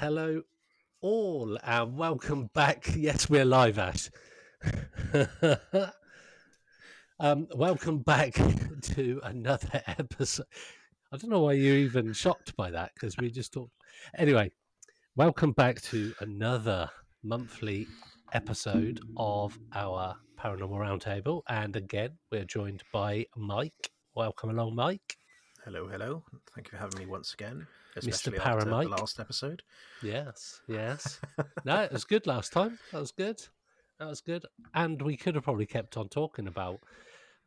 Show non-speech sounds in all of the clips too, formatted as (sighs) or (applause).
Hello, all, and welcome back. (laughs) Yes, we're live, Ash. (laughs) um, welcome back (laughs) to another episode. I don't know why you're even shocked by that because we just talked. Anyway, welcome back to another monthly episode of our Paranormal Roundtable. And again, we're joined by Mike. Welcome along, Mike. Hello, hello. Thank you for having me once again, Mr. after the last episode. Yes, yes. (laughs) no, it was good last time. That was good. That was good. And we could have probably kept on talking about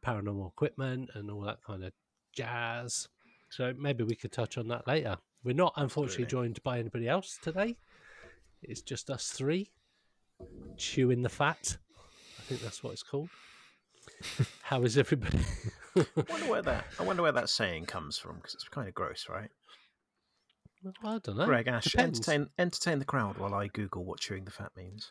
paranormal equipment and all that kind of jazz. So maybe we could touch on that later. We're not unfortunately Absolutely. joined by anybody else today. It's just us three chewing the fat. I think that's what it's called. (laughs) How is everybody? I wonder where that I wonder where that saying comes from because it's kind of gross, right? Well, I don't know. Greg Ash, Depends. entertain entertain the crowd while I Google what chewing the fat means.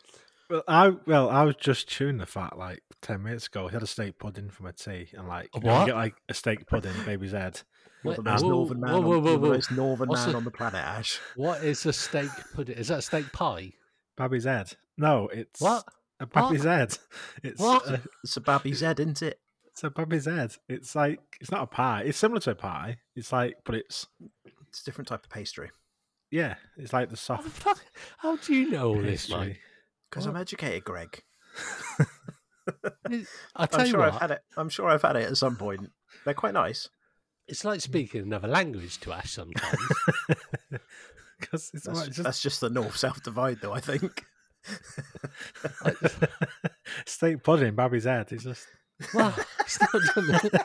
Well, I well, I was just chewing the fat like ten minutes ago. I had a steak pudding for my tea, and like A you know, you what? get like a steak pudding, baby's head. You're Wait, the most whoa, northern man, whoa, on, whoa, whoa, the whoa. northern What's man a- on the planet, Ash. What is a steak pudding? Is that a steak pie? Baby's head. No, it's What? a baby's head. It's What? A, It's a baby's head, isn't it? it's a baby's head. It's like it's not a pie. It's similar to a pie. It's like, but it's It's a different type of pastry. yeah, it's like the How the soft fuck? How do you know all this, pastry. Mike? Because I'm educated, Greg. I tell I'm you sure what, I've had it. I'm sure I've had it at some point. They're quite nice. it's like speaking another language to Ash sometimes. (laughs) Because That's, like, just, that's just the north-south divide, though. I think. (laughs) steak pudding, baby's head. It's just well, it's not done it. (laughs)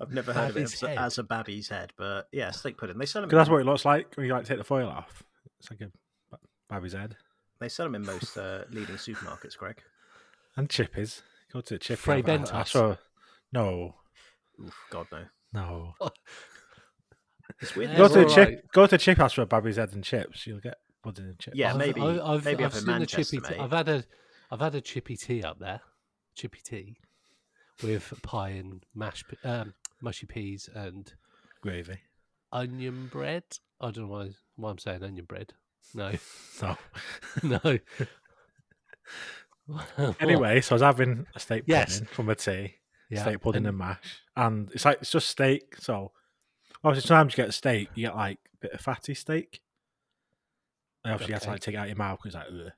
I've never heard of it as, head. as a baby's head, but yeah, steak pudding. They sell them. 'cause that's what it looks like when you like take the foil off. It's like a ba- baby's head They sell them in most (laughs) uh, leading supermarkets, Greg. and chippies. Go to the chippy. Fray I- I- I Bentos. saw- No, Oof, God no. no. It's weird. Yeah, Go to the all chip. right. Go to chip house for a baby's head and chips. You'll get pudding and chips. Yeah, I've- maybe- I- I've, maybe I've up in seen the Manchester, chippy. Tea. mate. I've had a, I've had a chippy tea up there, chippy tea, with pie and mashed, um, mushy peas and gravy. onion bread. I don't know why, why I'm saying onion bread. No, (laughs) No. (laughs) no. (laughs) Anyway, so I was having a steak pudding Yes. from a tea, yeah, steak pudding and- and mash, and it's like it's just steak. So obviously, sometimes you get a steak, you get like a bit of fatty steak. And obviously, you have to like take it out of your mouth because like. Ugh.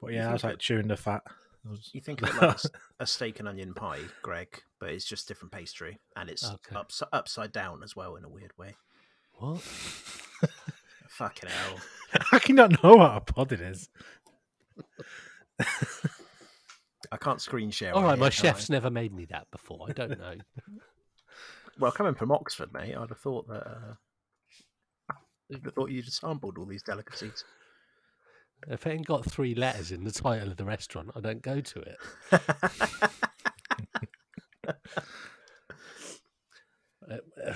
But yeah, I was like chewing the fat. I was- You think of it like (laughs) a steak and onion pie, Greg, but it's just different pastry, and it's Okay. ups- upside down as well in a weird way. What? (laughs) Fucking hell! (laughs) How can you not know what a pod it is? I can't screen share. All right, here, my can I? chef's never made me that before. I don't know. Well, coming from Oxford, mate, I'd have thought that. Uh, have thought you'd sampled all these delicacies. If it ain't got three letters in the title of the restaurant, I don't go to it. (laughs) Uh, uh,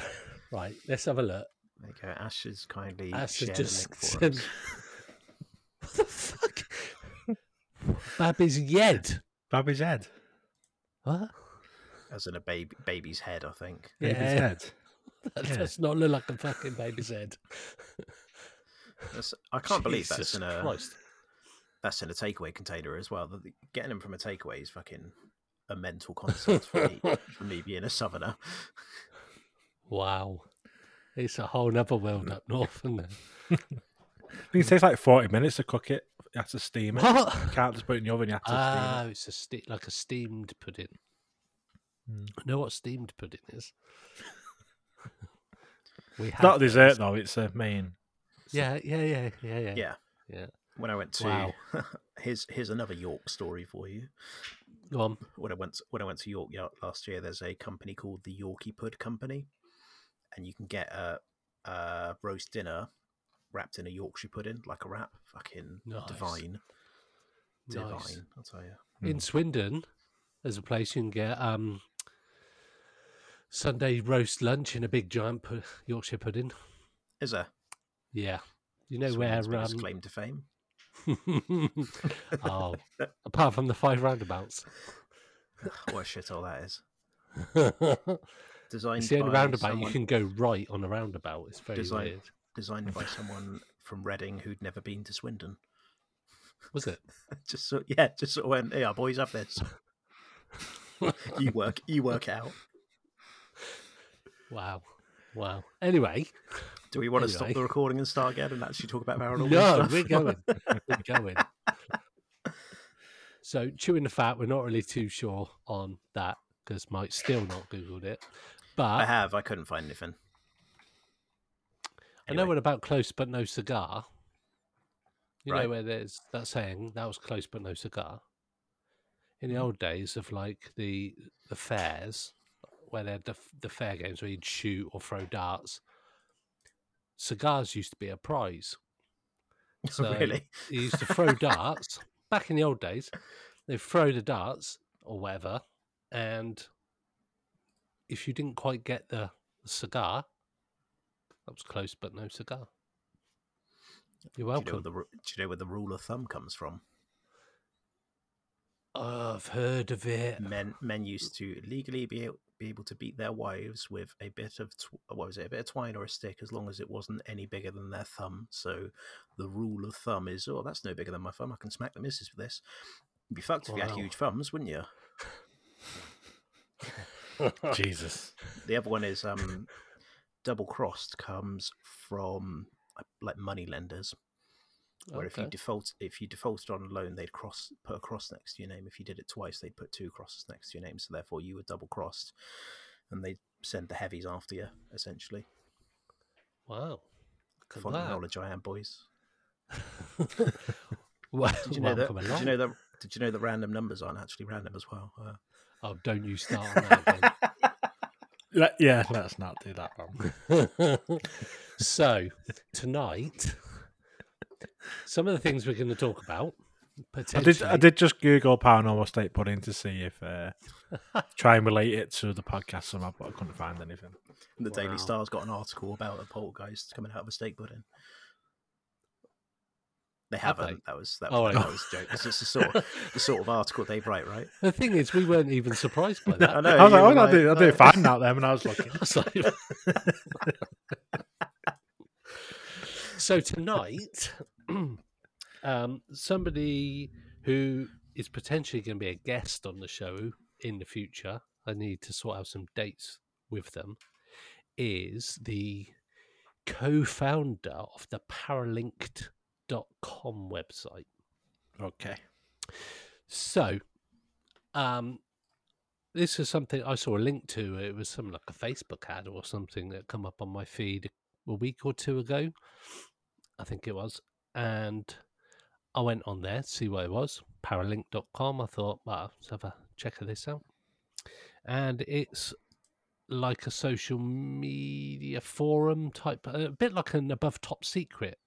right, let's have a look. There you go. Ash has kindly Ash shared just a link (laughs) (laughs) What the fuck? Babby's Yed. Baby's head. What? as in a baby baby's head, I think. Baby's head. That Yeah. does not look like a fucking baby's head. That's, I can't believe that's in a Christ. that's in a takeaway container as well. The- the- Getting them from a takeaway is fucking a mental concept for me, (laughs) for me being a southerner. Wow. It's a whole other world up north, isn't it? I think it takes like forty minutes to cook it. You have to steam it. You can't just put it in the oven. You have to steam it. Ah, it's a ste- like a steamed pudding. Mm. I know what steamed pudding is. (laughs) we it. have Not dessert those. though. It's a main. Yeah, yeah, yeah, yeah, yeah. Yeah. Yeah. When I went to Wow. (laughs) here's here's another York story for you. Go on. When I went when I went to York last year, there's a company called the Yorkie Pud Company, and you can get a, a roast dinner wrapped in a Yorkshire pudding, like a wrap. Fucking Nice. divine, divine. Nice. I'll tell you. In Swindon, there's a place you can get um Sunday roast lunch in a big giant pu- Yorkshire pudding. Is there? Yeah. You know Swindon's where um, claim to fame? (laughs) oh, apart from the five roundabouts. (laughs) what a shithole that is. (laughs) designed it's Designed the only by roundabout someone, you can go right on a roundabout. It's very Design- weird. designed by someone from Reading who'd never been to Swindon. Was it? Just so yeah, just sort of went, yeah, boys, have this. you work, you work out. Wow. Wow. Anyway, Do we want to stop the recording and start again and actually talk about paranormal no, we're going. (laughs) We're going. So, chewing the fat, we're not really too sure on that because Mike still not Googled it. But I have. I couldn't find anything. I know Anyway. what about close but no cigar. You know where there's that saying that was close but no cigar. In the hmm. old days of like the the fairs, where they had the, the fair games where you'd shoot or throw darts, cigars used to be a prize. (laughs) So really? you used to throw (laughs) darts back in the old days. They'd throw the darts or whatever, and if you didn't quite get the cigar, that was close but no cigar. You're Do you, know welcome. where the, do you know where the rule of thumb comes from? Oh, I've heard of it. Men men used to legally be able, be able to beat their wives with a bit of tw- what was it, a bit of twine or a stick, as long as it wasn't any bigger than their thumb. So the rule of thumb is, oh, that's no bigger than my thumb. I can smack the missus with this. You'd be fucked if you had huge thumbs, wouldn't you? (laughs) Jesus. The other one is um, double crossed comes from uh, like money lenders, where if you Okay. default if you defaulted on a loan, they'd cross put a cross next to your name. If you did it twice, they'd put two crosses next to your name. So therefore, you were double crossed, and they'd send the heavies after you. Essentially, Wow. Look at fond of that. knowledge I am, boys. (laughs) Well, Did you know that? come Did you know that? Did you know that random numbers aren't actually random as well? Uh, Oh, don't you start on that. (laughs) Let- yeah, let's not do that one. (laughs) so tonight, some of the things we're going to talk about. I did. I did just Google paranormal state pudding to see if uh, (laughs) try and relate it to the podcast somehow, but I couldn't find anything. the Wow. Daily Star's got an article about a poltergeist coming out of a steak pudding. They Have haven't. they? That was that Oh, was, right. that was a joke. It's just the sort of the sort of article they write, right? (laughs) The thing is, we weren't even surprised by (laughs) I that. know. I was like, oh, were no, I did, I like, did find out there when I was looking. It's like- so tonight, (clears throat) um, somebody who is potentially going to be a guest on the show in the future, I need to sort out some dates with them, is the co-founder of the paralinked.com website. Okay. So, um, this is something I saw a link to. It was something like a Facebook ad or something that come up on my feed a week or two ago. I think it was, and I went on there to see what it was. Paralink.com. I thought, well, let's have a check of this out, and it's like a social media forum type, a bit like an above top secret.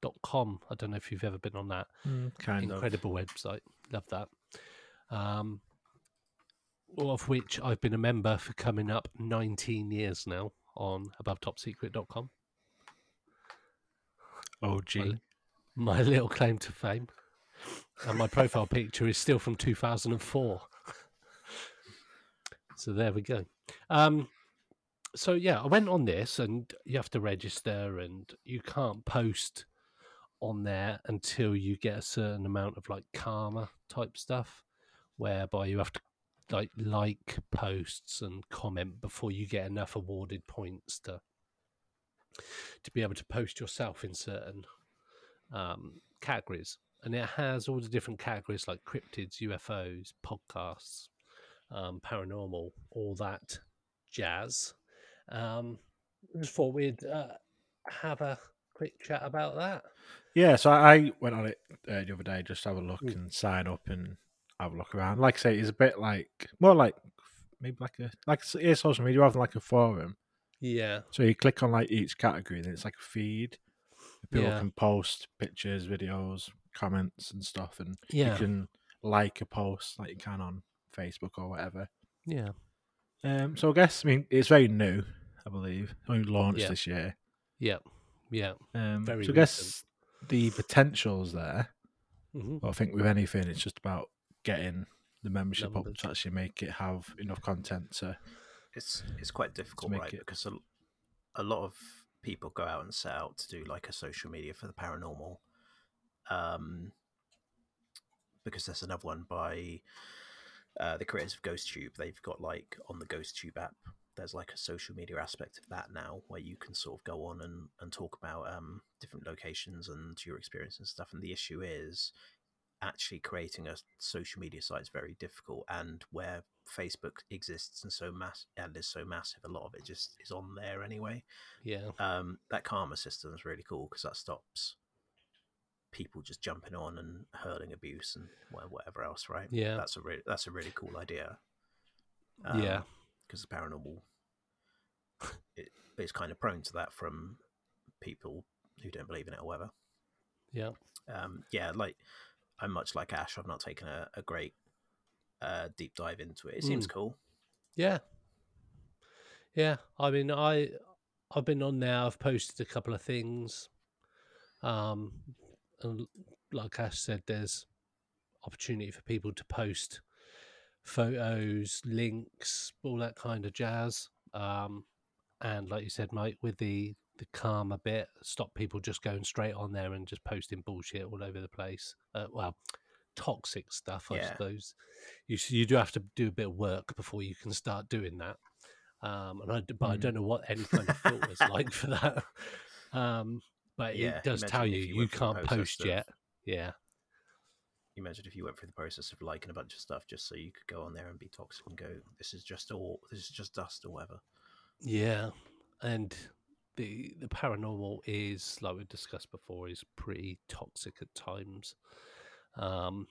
Dot com. I don't know if you've ever been on that kind of. incredible website. Love that. Um, all of which I've been a member for coming up 19 years now on abovetopsecret.com. OG. My, my little claim to fame. And my profile picture is still from 2004. so there we go. Um, so yeah, I went on this and you have to register and you can't post on there until you get a certain amount of like karma type stuff whereby you have to like like posts and comment before you get enough awarded points to to be able to post yourself in certain um, categories and it has all the different categories like cryptids ufos podcasts um, paranormal all that jazz um, I just thought we'd uh, have a quick chat about that Yeah, so I went on it uh, the other day just to have a look Mm. and sign up and have a look around. Like I say, it's a bit like more like maybe like a like yeah, social media rather than like a forum. Yeah So you click on like each category, and it's like a feed. People Yeah. can post pictures, videos, comments, and stuff, and yeah you can like a post like you can on Facebook or whatever. yeah Um, so I guess I mean it's very new, I believe. Only launched Yeah. this year. yeah yeah Um, Very so I guess the potential's there. hmm But I think with anything, it's just about getting the membership Numbers. up to actually make it have enough content to. It's it's quite difficult, right? it- Because a, a lot of people go out and set out to do like a social media for the paranormal. Um, because there's another one by uh, the creators of GhostTube. They've got like on the GhostTube app, there's like a social media aspect of that now where you can sort of go on and, and talk about um, different locations and your experience and stuff. And the issue is actually creating a social media site is very difficult and where Facebook exists and so mass and is so massive, a lot of it just is on there anyway. Yeah. Um, that karma system is really cool because that stops people just jumping on and hurling abuse and whatever else, right? Yeah. that's a really that's a really cool idea. Yeah. because the paranormal it, is kind of prone to that from people who don't believe in it or whatever. Yeah. Um, yeah, like I'm much like Ash. I've not taken a, a great uh, deep dive into it. It seems Mm. cool. Yeah. Yeah. I mean, I I've been on now. I've posted a couple of things. Um, and like Ash said, there's opportunity for people to post photos, links, all that kind of jazz. Um, and like you said, Mike, with the the karma bit, stop people just going straight on there and just posting bullshit all over the place. Uh, well, toxic stuff, I Yeah. suppose. You you do have to do a bit of work before you can start doing that. Um, and I, but I Mm. don't know what any kind of filters (laughs) like for that. Um, but Yeah, it does tell you you you, went through the can't post of- yet. Yeah, Imagine if you went through the process of liking a bunch of stuff just so you could go on there and be toxic and go, "This is just all. This is just dust or whatever." yeah, and the the paranormal is like we discussed before is pretty toxic at times. Um,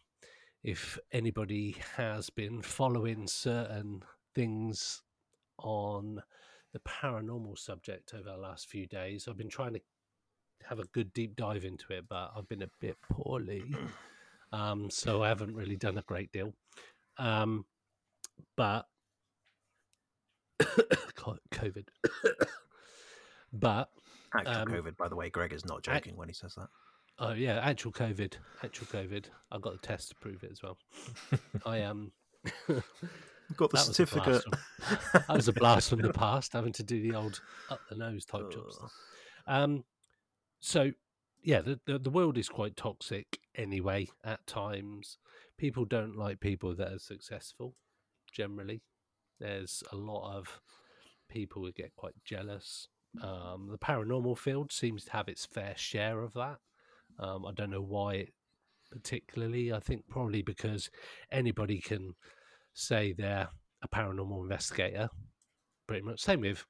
if anybody has been following certain things on the paranormal subject over the last few days, I've been trying to have a good deep dive into it, but I've been a bit poorly. Um, so I haven't really done a great deal. Um, but (coughs) COVID. But Actual Um, COVID, by the way, Greg is not joking when he says that. oh yeah, actual COVID, actual COVID. I got the test to prove it as well. I um, (laughs) Got the that was certificate. blast from- that was a blast from the past, having to do the old up the nose type jobs. Um, so yeah, the, the the world is quite toxic anyway. At times, people don't like people that are successful. Generally, there's a lot of people who get quite jealous. Um, the paranormal field seems to have its fair share of that. Um, I don't know why, particularly. I think probably because anybody can say they're a paranormal investigator. Pretty much same with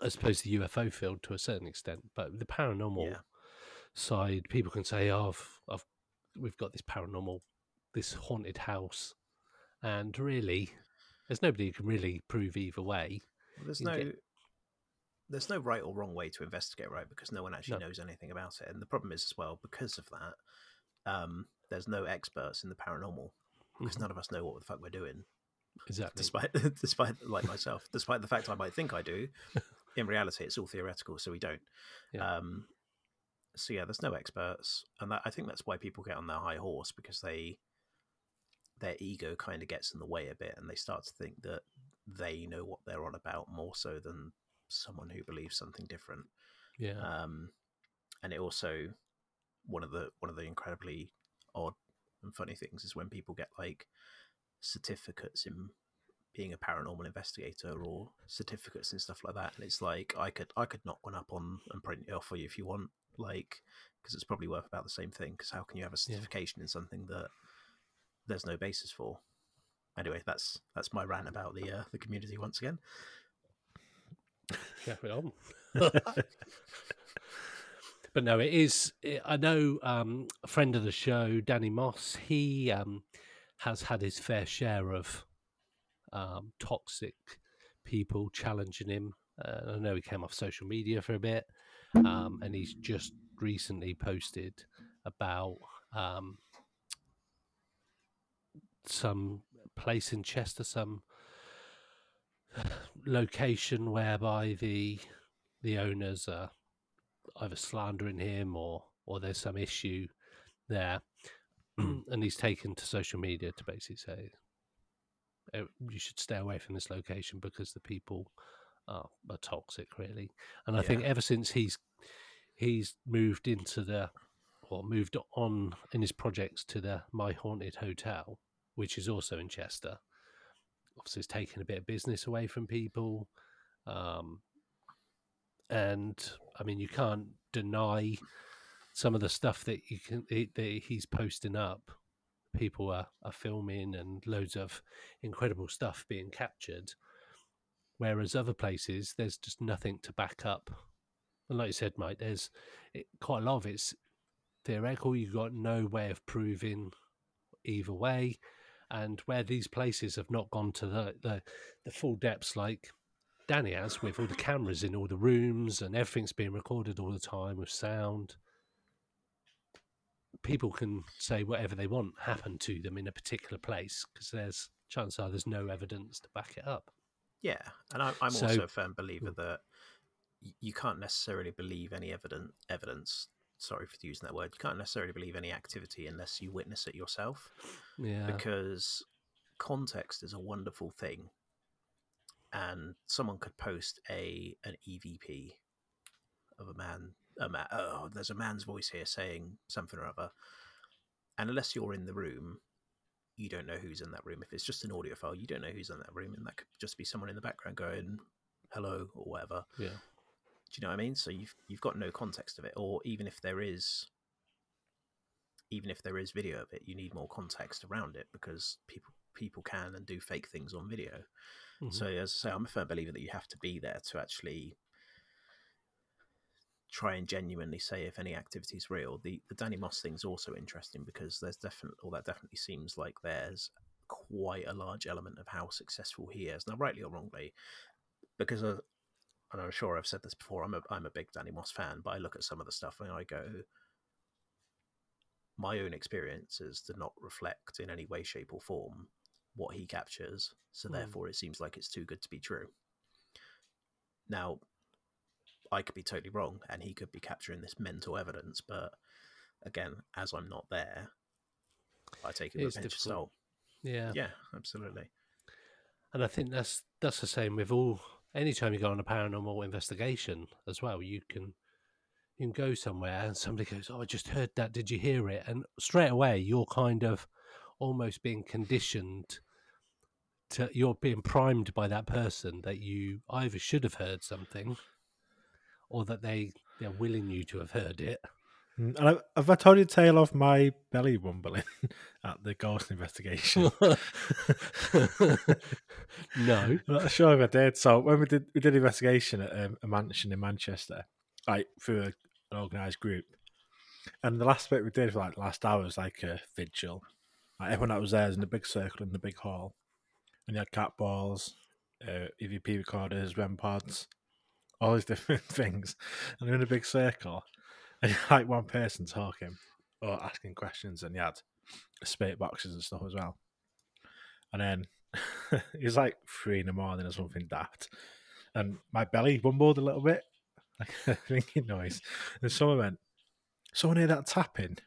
I suppose the UFO field to a certain extent, but the paranormal Yeah. side, people can say, "Oh, I've, I've, we've got this paranormal, this haunted house," and really, there's nobody who can really prove either way. Well, there's you no get- there's no right or wrong way to investigate, right? Because no one actually No. knows anything about it. And the problem is as well, because of that, um, there's no experts in the paranormal because Mhm. none of us know what the fuck we're doing. Exactly. Despite (laughs) despite like myself, despite the fact I might think I do, in reality it's all theoretical, so we don't. Yeah. Um so yeah, there's no experts. And that, I think that's why people get on their high horse because they their ego kind of gets in the way a bit and they start to think that they know what they're on about more so than someone who believes something different. yeah. Um, and it also one of the one of the incredibly odd and funny things is when people get like certificates in being a paranormal investigator or certificates and stuff like that and it's like i could i could knock one up on and print it off for you if you want like because it's probably worth about the same thing because how can you have a Yeah. certification in something that there's no basis for anyway that's that's my rant about the uh, the community once again On. (laughs) but no, it is. I know um, a friend of the show, Danny Moss. He um, has had his fair share of um, toxic people challenging him. Uh, I know he came off social media for a bit, um, and he's just recently posted about um, some place in Chester, some location whereby the the owners are either slandering him or or there's some issue there (clears throat) and he's taken to social media to basically say "Oh, you should stay away from this location because the people are, are toxic, really. And I think ever since he's he's moved into the or moved on in his projects to the My Haunted Hotel, which is also in Chester. Obviously, it's taken a bit of business away from people. Um, and I mean, you can't deny some of the stuff that you can that he's posting up. People are, are filming and loads of incredible stuff being captured. Whereas other places, there's just nothing to back up. And like you said, Mike, there's it, quite a lot of it's theoretical. You've got no way of proving either way. And where these places have not gone to the, the, the full depths like Danny has, with all the cameras in all the rooms and everything's being recorded all the time with sound, people can say whatever they want happened to them in a particular place because there's chance are there's no evidence to back it up. Yeah, and I, I'm So- also a firm believer Mm. that you can't necessarily believe any evident evidence. Sorry for using that word. You can't necessarily believe any activity unless you witness it yourself, Yeah. because context is a wonderful thing. And someone could post a an EVP of a man. A ma- oh, there's a man's voice here saying something or other, and unless you're in the room, you don't know who's in that room. If it's just an audio file, you don't know who's in that room, and that could just be someone in the background going "hello" or whatever. yeah. Do you know what I mean? So you've you've got no context of it, or even if there is, even if there is video of it, you need more context around it because people people can and do fake things on video. Mhm. So as I say, I'm a firm believer that you have to be there to actually try and genuinely say if any activity is real. The the Danny Moss thing is also interesting because there's definitely, or that definitely seems like there's quite a large element of how successful he is. Now, rightly or wrongly, because and I'm sure I've said this before. I'm a I'm a big Danny Moss fan, but I look at some of the stuff and I go, my own experiences do not reflect in any way, shape, or form what he captures. So Mm. therefore, it seems like it's too good to be true. Now, I could be totally wrong, and he could be capturing this mental evidence. But again, as I'm not there, I take it with It's a pinch of salt. Yeah. Yeah, absolutely. And I think that's that's the same with all. Anytime you go on a paranormal investigation as well, you can you can go somewhere and somebody goes, "Oh, I just heard that. Did you hear it?" And straight away, you're kind of almost being conditioned to you're being primed by that person that you either should have heard something or that they they're willing you to have heard it. Mm, And have I told you the tale of my belly rumbling (laughs) at the ghost investigation? (laughs) no. I'm not sure if I did. So when we did we did investigation at um, a mansion in Manchester, like through a, an organised group, and the last bit we did for like the last hour was like a vigil. Like everyone that was there was in a big circle in the big hall, and you had cat balls, uh, EVP recorders, REM pods, all these (laughs) different things, and they're in a big circle, and (laughs) like one person talking or asking questions, and you had spirit boxes and stuff as well. And then (laughs) it was like three in the morning or something daft. And my belly rumbled a little bit, (laughs) like a ringing noise. And someone went, Someone hear that tapping?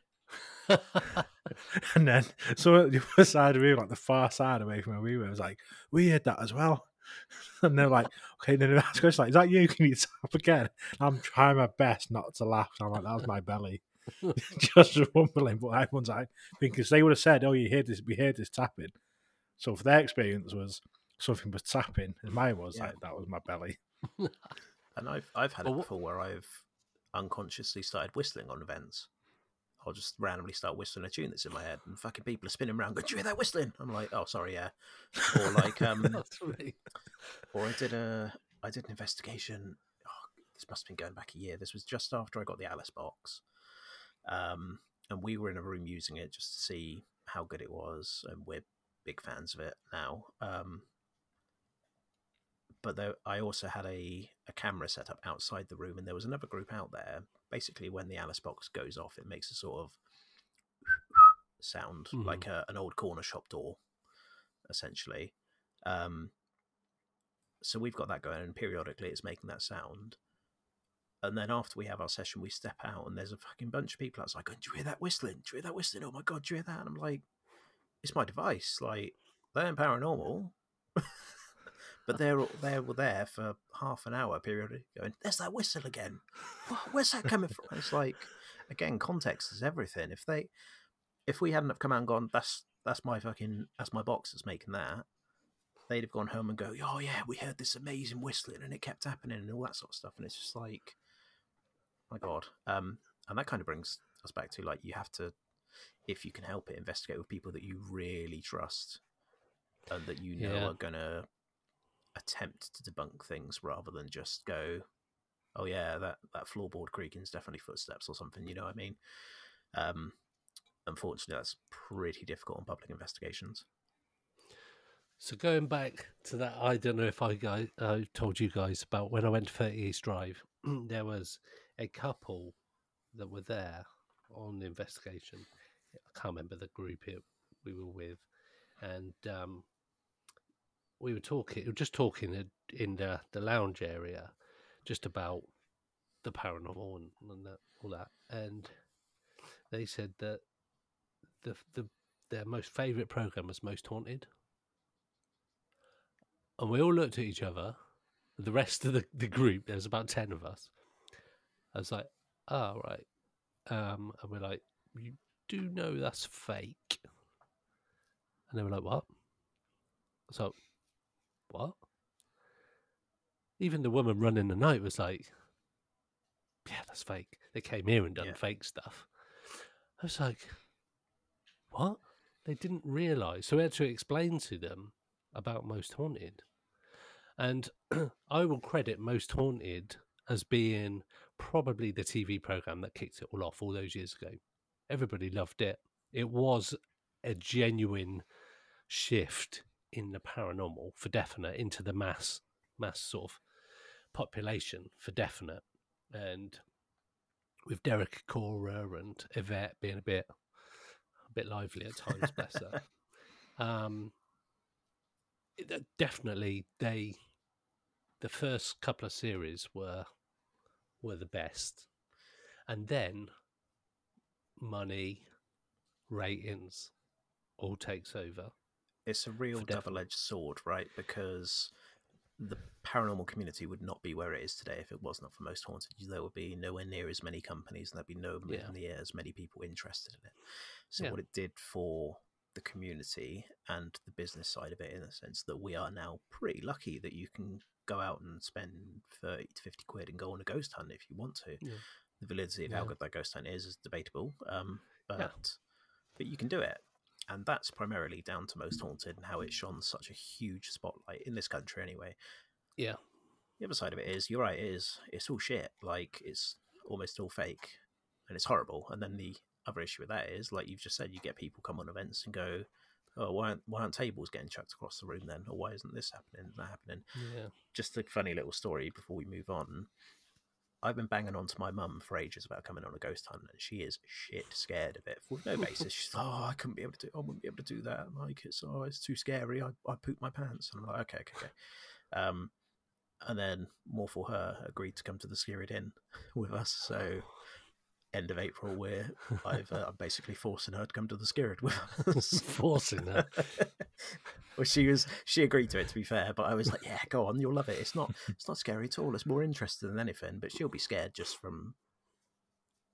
And then someone at the other side of the room, like the far side away from where we were, was like, We heard that as well. (laughs) And they're like, Okay, then I was like, Is that you? Can you tap again? I'm trying my best not to laugh. So I'm like, That was my belly. (laughs) (laughs) Just rumbling. But everyone's like, because they would have said, Oh, you hear this, we hear this tapping. So for their experience was something was tapping, and mine was Yeah. like that was my belly. And I've I've had Well, it before where I've unconsciously started whistling on events. I'll just randomly start whistling a tune that's in my head, and fucking people are spinning around. Going, "Do you hear that whistling?" I'm like, "Oh, sorry, yeah." Or like, (laughs) um, really or I did a I did an investigation. Oh, this must have been going back a year. This was just after I got the Alice box, um, and we were in a room using it just to see how good it was, and we're big fans of it now. Um, but though I also had a, a camera set up outside the room, and there was another group out there. Basically, when the Alice box goes off, it makes a sort of sound Mhm. like a, an old corner shop door, essentially. Um, so we've got that going, and periodically it's making that sound. And then after we have our session, we step out, and there's a fucking bunch of people outside going, "Do you hear that whistling? Do you hear that whistling? Oh my god, do you hear that?" And I'm like, "It's my device. Like, they ain't paranormal." (laughs) but they're they were there for half an hour period, going, "There's that whistle again. Where's that coming from?" It's like, again, context is everything. If they, if we hadn't have come out and gone, "That's that's my fucking that's my box that's making that," they'd have gone home and go, "Oh yeah, we heard this amazing whistling and it kept happening and all that sort of stuff." And it's just like, my god. Um, and that kind of brings us back to like you have to, if you can help it, investigate with people that you really trust and that you know Yeah. are gonna attempt to debunk things rather than just go, "Oh yeah, that that floorboard creaking is definitely footsteps or something." You know what I mean? Um, unfortunately, that's pretty difficult on public investigations. So going back to that, I don't know if I guys uh, told you guys about when I went to 30 East Drive. (clears throat) there was a couple that were there on the investigation. I can't remember the group it, we were with, and um, we were talking, we were just talking in- the, the lounge area, just about the paranormal and, and all that. And they said that the the their most favourite program was Most Haunted. And we all looked at each other. The rest of the, the group, there's about 10 of us. I was like, oh, right. Um, and we're like, you do know that's fake. And they were like, what? So, what? Even the woman running the night was like, yeah, that's fake. They came here and done Yeah. fake stuff. I was like, what? They didn't realize. So we had to explain to them about Most Haunted. And (clears throat) I will credit Most Haunted as being probably the TV program that kicked it all off all those years ago. Everybody loved it. It was a genuine shift in the paranormal for definite into the mass mass sort of population for definite. And with Derek Acorah and Yvette being a bit a bit lively at times, bless her. (laughs) Um, it- uh, definitely they the first couple of series were were the best and then money ratings all takes over it's a real double-edged sword, right? Because the paranormal community would not be where it is today if it was not for Most Haunted. There would be nowhere near as many companies, and there'd be nowhere Yeah. near as many people interested in it. So, Yeah. what it did for the community and the business side of it, in the sense that we are now pretty lucky that you can go out and spend thirty to fifty quid and go on a ghost hunt if you want to. Yeah. The validity of how good that ghost hunt is is debatable, um, but but you can do it and that's primarily down to Most Haunted and how it shone such a huge spotlight in this country, anyway. yeah The other side of it is, you're right, it is it's all shit. Like it's almost all fake, and it's horrible. And then the other issue with that is, like you've just said, you get people come on events and go, "Oh, why aren't why aren't tables getting chucked across the room then? Or why isn't this happening? and That happening?" yeah Just a funny little story before we move on. I've been banging on to my mum for ages about coming on a ghost hunt, and she is shit scared of it with no basis. (laughs) She's like, "Oh, I couldn't be able to do. I wouldn't be able to do that. Like it's oh, it's too scary. I I poop my pants." And I'm like, "Okay, okay, okay." Um, and then more for her agreed to come to the Skirrid Inn (laughs) with us. So end of April, we're I've uh, (laughs) I'm basically forcing her to come to the Skirrid with us. forcing her well, (laughs) she was she agreed to it to be fair, but I was like, yeah, go on, you'll love it. It's not it's not scary at all. It's more interesting than anything, but she'll be scared just from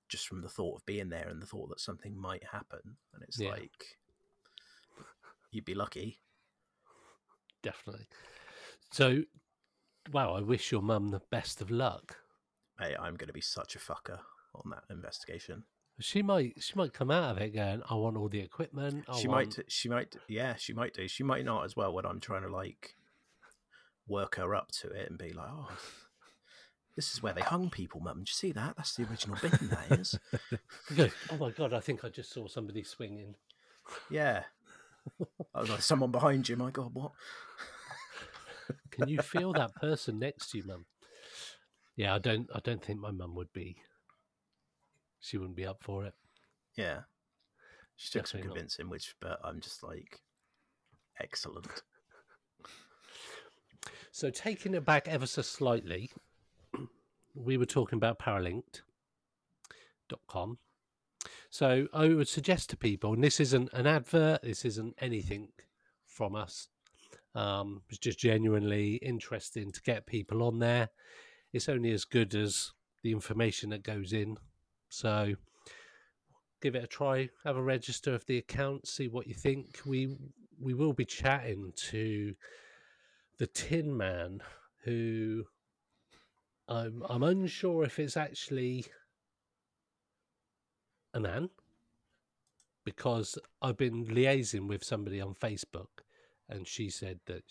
just from the thought of being there and the thought that something might happen. And it's Yeah. like you'd be lucky. definitely so wow i wish your mum the best of luck Mate, I'm going to be such a fucker on that investigation. She might she might come out of it going i want all the equipment I she want... might, she might, yeah, she might do. She might not as well when I'm trying to like work her up to it and be like, oh, this is where they hung people, mum. Did you see that? That's the original bin. That is. (laughs) Oh my god i think i just saw somebody swinging Yeah. I was like, someone behind you. My God, what? Can you feel that person next to you, mum? Yeah, I don't. I don't think my mum would be. She wouldn't be up for it. Yeah. She took some Definitely not. convincing, which, but I'm just like, excellent. So taking it back ever so slightly, we were talking about paralinked.com. So I would suggest to people, and this isn't an advert, this isn't anything from us. Um, it's just genuinely interesting to get people on there. It's only as good as the information that goes in. So give it a try. Have a register of the account. See what you think. We we will be chatting to the Tin Man, who I'm I'm unsure if it's actually a man because I've been liaising with somebody on Facebook, and she said that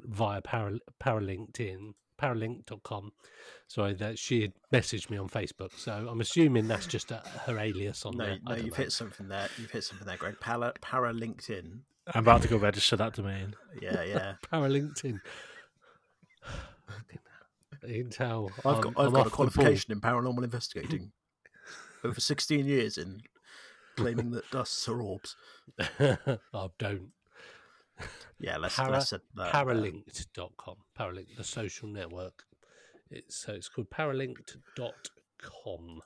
via para, paralinked paralink.com sorry that she had messaged me on facebook so i'm assuming that's just a, her alias on No, there no, you've know. hit something there. You've hit something there, Greg. Para, para LinkedIn. I'm about to go register that domain. Yeah, yeah. (laughs) para linkedin you can I've got, I'm I've got a qualification in paranormal investigating. (laughs) Over 16 years in claiming that dusts are orbs. (laughs) oh don't Yeah, let's, Para- let's set that there. paralinked.com paralink the social network it's so it's called paralinked.com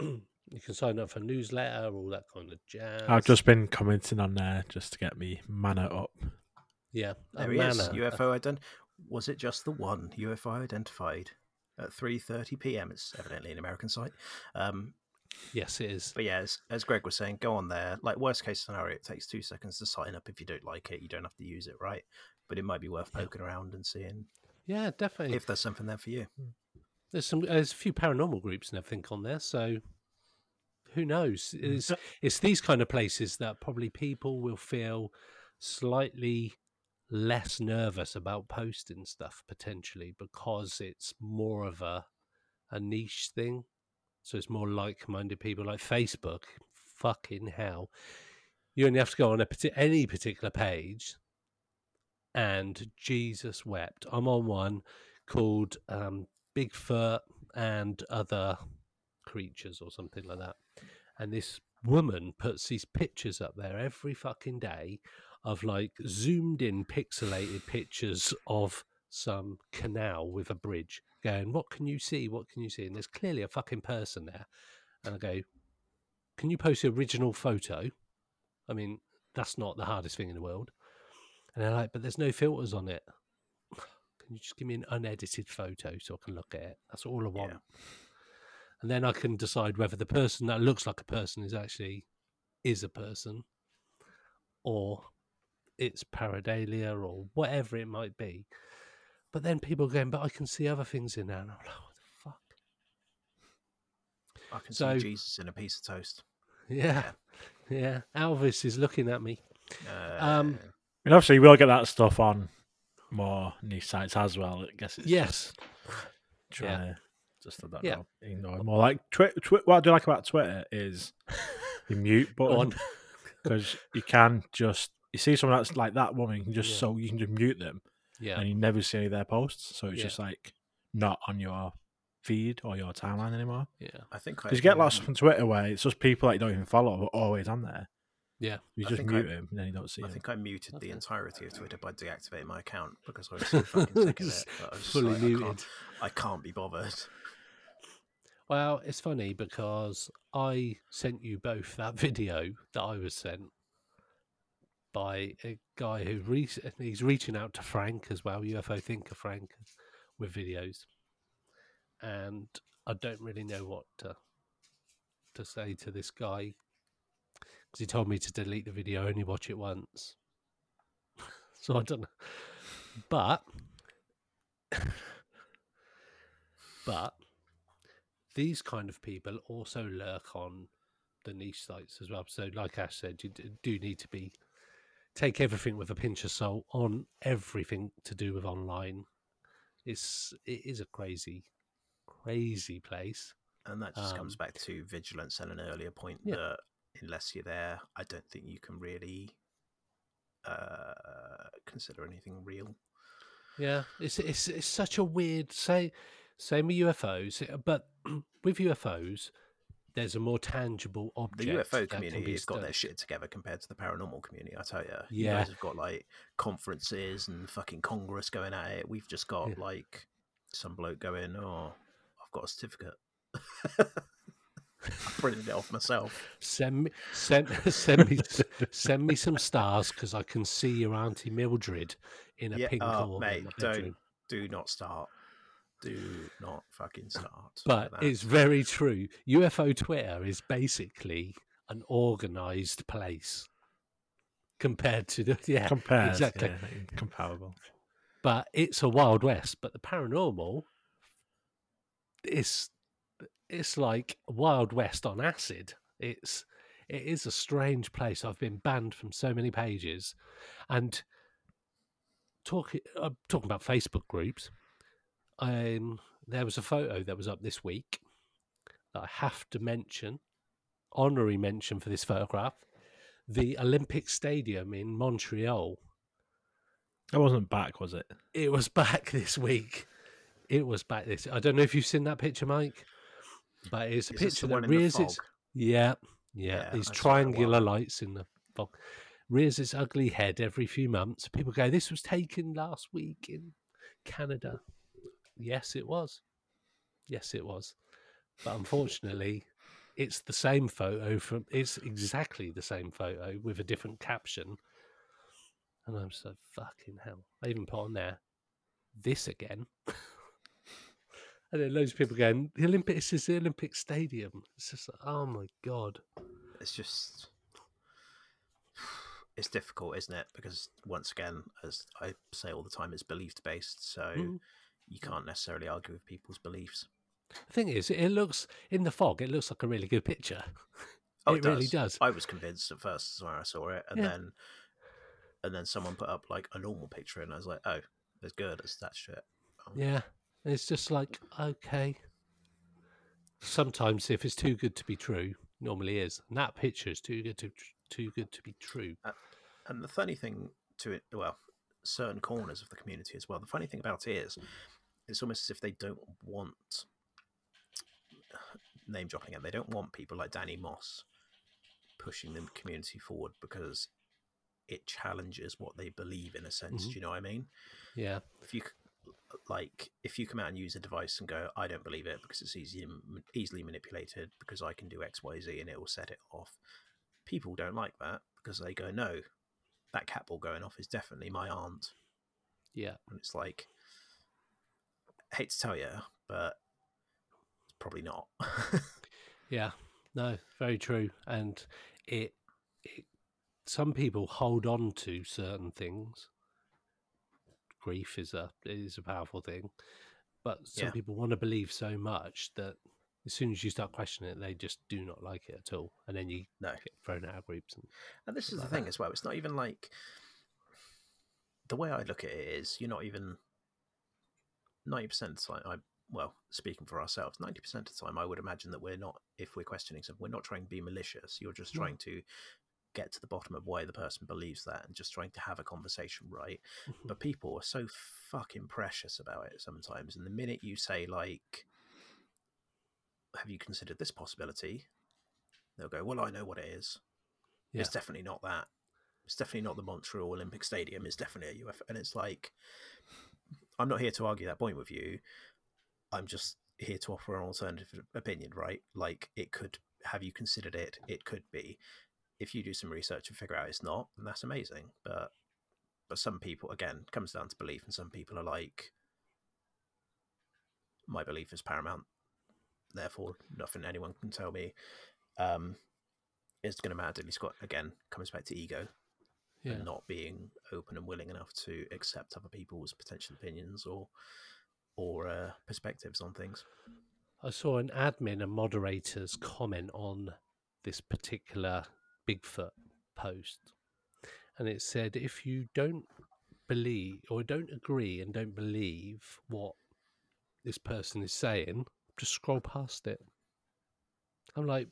(clears throat) you can sign up for newsletter all that kind of jazz I've just been commenting on there just to get me mana up. yeah There he is. UFO ident. Was it just the one UFO identified at 3:30 p.m.? It's evidently an American site. Um, yes it is but yeah, as, as Greg was saying, go on there. Like worst case scenario, it takes two seconds to sign up. If you don't like it, you don't have to use it, right? But it might be worth Yeah. poking around and seeing yeah definitely if there's something there for you. Hmm. there's some there's a few paranormal groups and everything on there so who knows mm. it's it's these kind of places that probably people will feel slightly less nervous about posting stuff potentially because it's more of a a niche thing so it's more like-minded people like facebook fucking hell you only have to go on a any particular page and jesus wept i'm on one called um, Bigfoot and other creatures or something like that. And this woman puts these pictures up there every fucking day of like zoomed in pixelated pictures of some canal with a bridge going, What can you see? What can you see? And there's clearly a fucking person there. And I go, Can you post the original photo? I mean, that's not the hardest thing in the world. And they're like, But there's no filters on it. (sighs) Can you just give me an unedited photo so I can look at it? That's all I want. Yeah. And then I can decide whether the person that looks like a person is actually is a person or it's pareidolia or whatever it might be. But then people are going, but I can see other things in there. And I'm like, what the fuck? I can So- see Jesus in a piece of toast. Yeah. Yeah. Elvis is looking at me. Uh, Um, I mean, obviously, you will get that stuff on more niche sites as well. I guess it's Yes. just trying to just I don't Yeah. know, ignore more like twi- twi- what I do like about Twitter is (laughs) the mute button because you can just you see someone that's like that woman, you can just Yeah. so you can just mute them Yeah. and you never see any of their posts, so it's Yeah. just like not on your feed or your timeline anymore. Yeah. I think I Because you get lots from Twitter where it's just people that you don't even follow are always on there. Yeah. You I just mute I- him and then you don't see I him. think I muted Okay. the entirety of Twitter by deactivating my account because I was so fucking sick of it. (laughs) that I was Fully like, I muted. can't, I can't be bothered. Well, it's funny because I sent you both that video that I was sent by a guy who re- he's reaching out to Frank as well, UFO thinker Frank, with videos, and I don't really know what to to say to this guy because he told me to delete the video, only watch it once. (laughs) so I don't know, but (laughs) but these kind of people also lurk on the niche sites as well. So, like Ash said, you do need to be take everything with a pinch of salt on everything to do with online. It's it is a crazy, crazy place. And that just comes Um, back to vigilance and an earlier point Yeah. that unless you're there, I don't think you can really uh, consider anything real. Yeah, it's it's it's such a weird say. Same with UFOs, but (clears throat) with UFOs, there's a more tangible object. The. UFO community has got their shit together compared to the paranormal community. I tell you, you Yeah. guys have got like conferences and fucking Congress going at it. We've just got Yeah. like some bloke going, "Oh, I've got a certificate." (laughs) I printed it off myself. Send me, send, (laughs) send me, send me some stars because I can see your auntie Mildred in a Yeah, pink oh, corner mate, don't do not start. Do not fucking start. But it's very true. UFO Twitter is basically an organized place compared to the (laughs) yeah Compared, exactly. yeah, comparable. But it's a wild west. But the paranormal is it's like Wild West on acid. It's it is a strange place. I've been banned from so many pages, and talking uh, talking about Facebook groups. Um, there was a photo that was up this week that I have to mention, honorary mention for this photograph. The Olympic Stadium in Montreal. That wasn't back, was it? It was (laughs) back this week. It was back this. I don't know if you've seen that picture, Mike, but it's a Is picture the that rears its yeah, yeah, Yeah, these I saw that triangular lights in the fog rears its ugly head every few months. People go, "This was taken last week in Canada." Yes, it was. Yes, it was. But unfortunately, it's the same photo from. It's exactly the same photo with a different caption. And I'm so fucking hell. I even put on there this again. (laughs) and then loads of people going, the Olympics is the Olympic Stadium. It's just like, oh my god. it's just it's difficult, isn't it? Because once again, as I say all the time, it's belief based, so Mm. You can't necessarily argue with people's beliefs. The thing is, it looks in the fog. It looks like a really good picture. Oh, it really does. I was convinced at first when I saw it, and Yeah. then and then someone put up like a normal picture, and I was like, oh, it's good. It's that shit. Um, Yeah, it's just like okay. Sometimes, if it's too good to be true, normally is. And that picture is too good to too good to be true. And the funny thing to it, well, certain corners of the community as well. The funny thing about it is, it's almost as if they don't want (sighs) name dropping again. They don't want people like Danny Moss pushing the community forward because it challenges what they believe in a sense. Mhm. Do you know what I mean? Yeah, If you like, if you come out and use a device and go, I don't believe it because it's easy, easily manipulated because I can do X, Y, Z and it will set it off. People don't like that because they go, no, that cat ball going off is definitely my aunt. yeah, And it's like, hate to tell you, but it's probably not. (laughs) yeah. No, very true. And it, it, some people hold on to certain things. Grief is a is a powerful thing, but some Yeah. people want to believe so much that as soon as you start questioning it, they just do not like it at all, and then you no. get thrown out of groups. And And this is the thing that. as well. It's not even like the way I look at it is you're not even ninety percent of the time. I well, speaking for ourselves, ninety percent of the time, I would imagine that we're not. If we're questioning something, we're not trying to be malicious. You're just trying to get to the bottom of why the person believes that, and just trying to have a conversation, right? Mm-hmm. But people are so fucking precious about it sometimes. And the minute you say like, "Have you considered this possibility?" They'll go, "Well, I know what it is." It's definitely not that. It's definitely not the Montreal Olympic Stadium. It's definitely a UFO. And it's like, I'm not here to argue that point with you. I'm just here to offer an alternative opinion, right? Like, it could, have you considered it? It could be. If you do some research and figure out it's not, then that's amazing. But, but some people, again, comes down to belief, and some people are like, my belief is paramount. Therefore, nothing anyone can tell me um, is going to matter. Diddley Scott again comes back to ego yeah. and not being open and willing enough to accept other people's potential opinions or or uh, perspectives on things. I saw an admin and moderator's comment on this particular Bigfoot post, and it said, if you don't believe or don't agree and don't believe what this person is saying, just scroll past it. I'm like,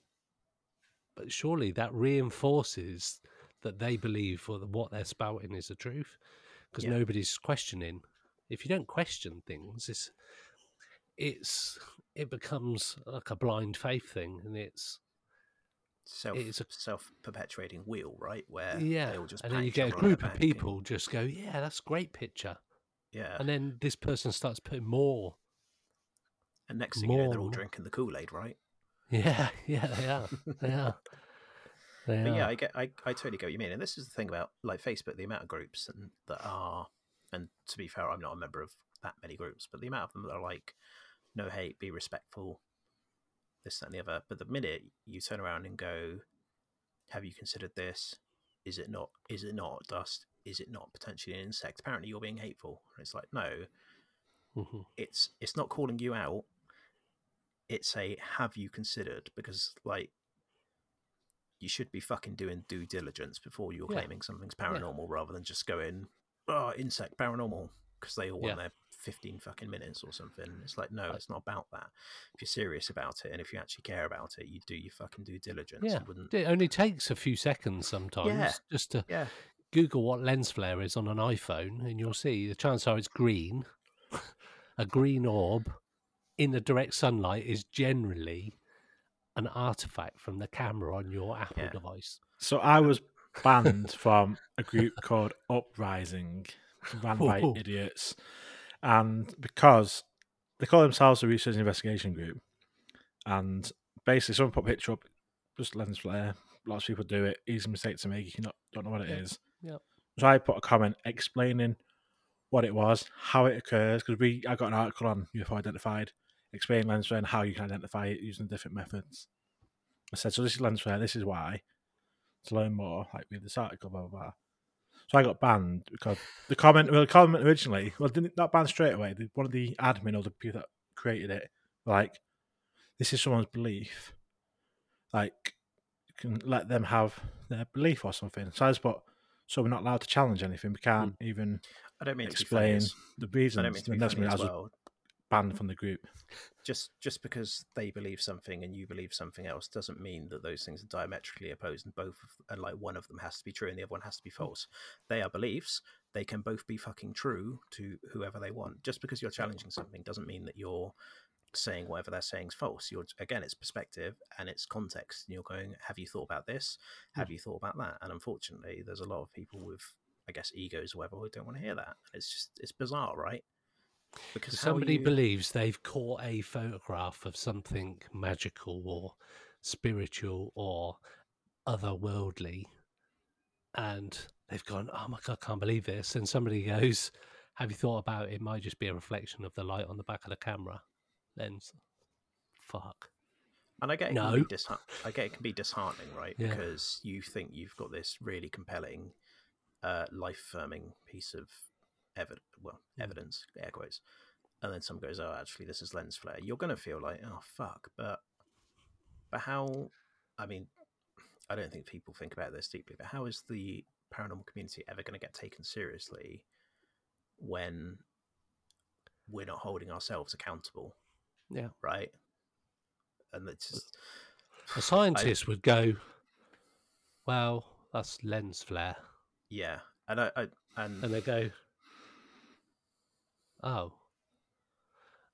but surely that reinforces that they believe or that what they're spouting is the truth because Yeah. nobody's questioning. If you don't question things, it's it's it becomes like a blind faith thing, and it's Self It's a- self perpetuating wheel, right? Where yeah, they all just and then you get a other on the group of back and- people just go, yeah, that's a great picture, yeah, and then this person starts putting more, and next thing you know, they're all more- drinking the Kool Aid, right? Yeah, (laughs) yeah, they are. They are. (laughs) They But yeah. I get, I, I totally get what you mean. And this is the thing about like Facebook, the amount of groups and that are, and to be fair, I'm not a member of that many groups, but the amount of them that are like, no hate, be respectful, this, that, and the other. But the minute you turn around and go, have you considered this? Is it not? Is it not dust? Is it not potentially an insect? Apparently, you're being hateful. And it's like, no, Mhm. it's it's not calling you out. It's a have you considered? Because like you should be fucking doing due diligence before you're Yeah. claiming something's paranormal rather than just going, oh, insect paranormal, because they all Yeah. want their 15 fucking minutes or something. It's like, no, it's not about that. If you're serious about it and if you actually care about it, you do your fucking due diligence. Yeah. Wouldn't. It only takes a few seconds sometimes just to Yeah. Google what lens flare is on an iPhone, and you'll see the chance are it's green. (laughs) a green orb in the direct sunlight is generally an artifact from the camera on your Apple Yeah. device. So I um, was banned (laughs) from a group called Uprising, ran by idiots, and because they call themselves a research and investigation group, and basically someone put a picture up, just lens flare. Lots of people do it. Easy mistake to make. You not don't know what it is. Yeah. Yep. So I put a comment explaining what it was, how it occurs, because we I got an article on UFO identified, explaining lens flare and how you can identify it using different methods. I said, so this is lens flare. This is why to learn more, like read this article, blah blah blah. So I got banned because the comment, well, the comment originally, well, didn't not banned straight away. The, one of the admin or the people that created it, like, this is someone's belief, like, you can let them have their belief or something. So I just put, so we're not allowed to challenge anything. We can't hmm. even I don't mean to be funny. explain the I reasons. don't mean to be that's funny as well. Banned mm. from the group. just just because they believe something and you believe something else doesn't mean that those things are diametrically opposed and both of, and like one of them has to be true and the other one has to be mm. false. They are beliefs. They can both be fucking true to whoever they want. Just because you're challenging something doesn't mean that you're saying whatever they're saying is false. You're again it's perspective and it's context and you're going have you thought about this? Mm. Have you thought about that? And unfortunately there's a lot of people with i guess egos or whatever who don't want to hear that. And it's just it's bizarre right because Somebody you- believes they've caught a photograph of something magical or spiritual or otherworldly, and they've gone, "Oh my god, I can't believe this!" And somebody goes, "Have you thought about it? It might just be a reflection of the light on the back of the camera lens." Fuck. And I get it No. can be disheart- I get it can be disheartening, right? Yeah. Because you think you've got this really compelling, uh, life affirming piece of evidence, well, Mm. evidence, air quotes, and then someone goes, "Oh, actually, this is lens flare." You're gonna feel like, "Oh, fuck," but but how? I mean, I don't think people think about this deeply, but how is the paranormal community ever going to get taken seriously when we're not holding ourselves accountable, Yeah. right? And that's just (sighs) A scientist would go, "Well, that's lens flare," Yeah, and I, I and and they go, "Oh,"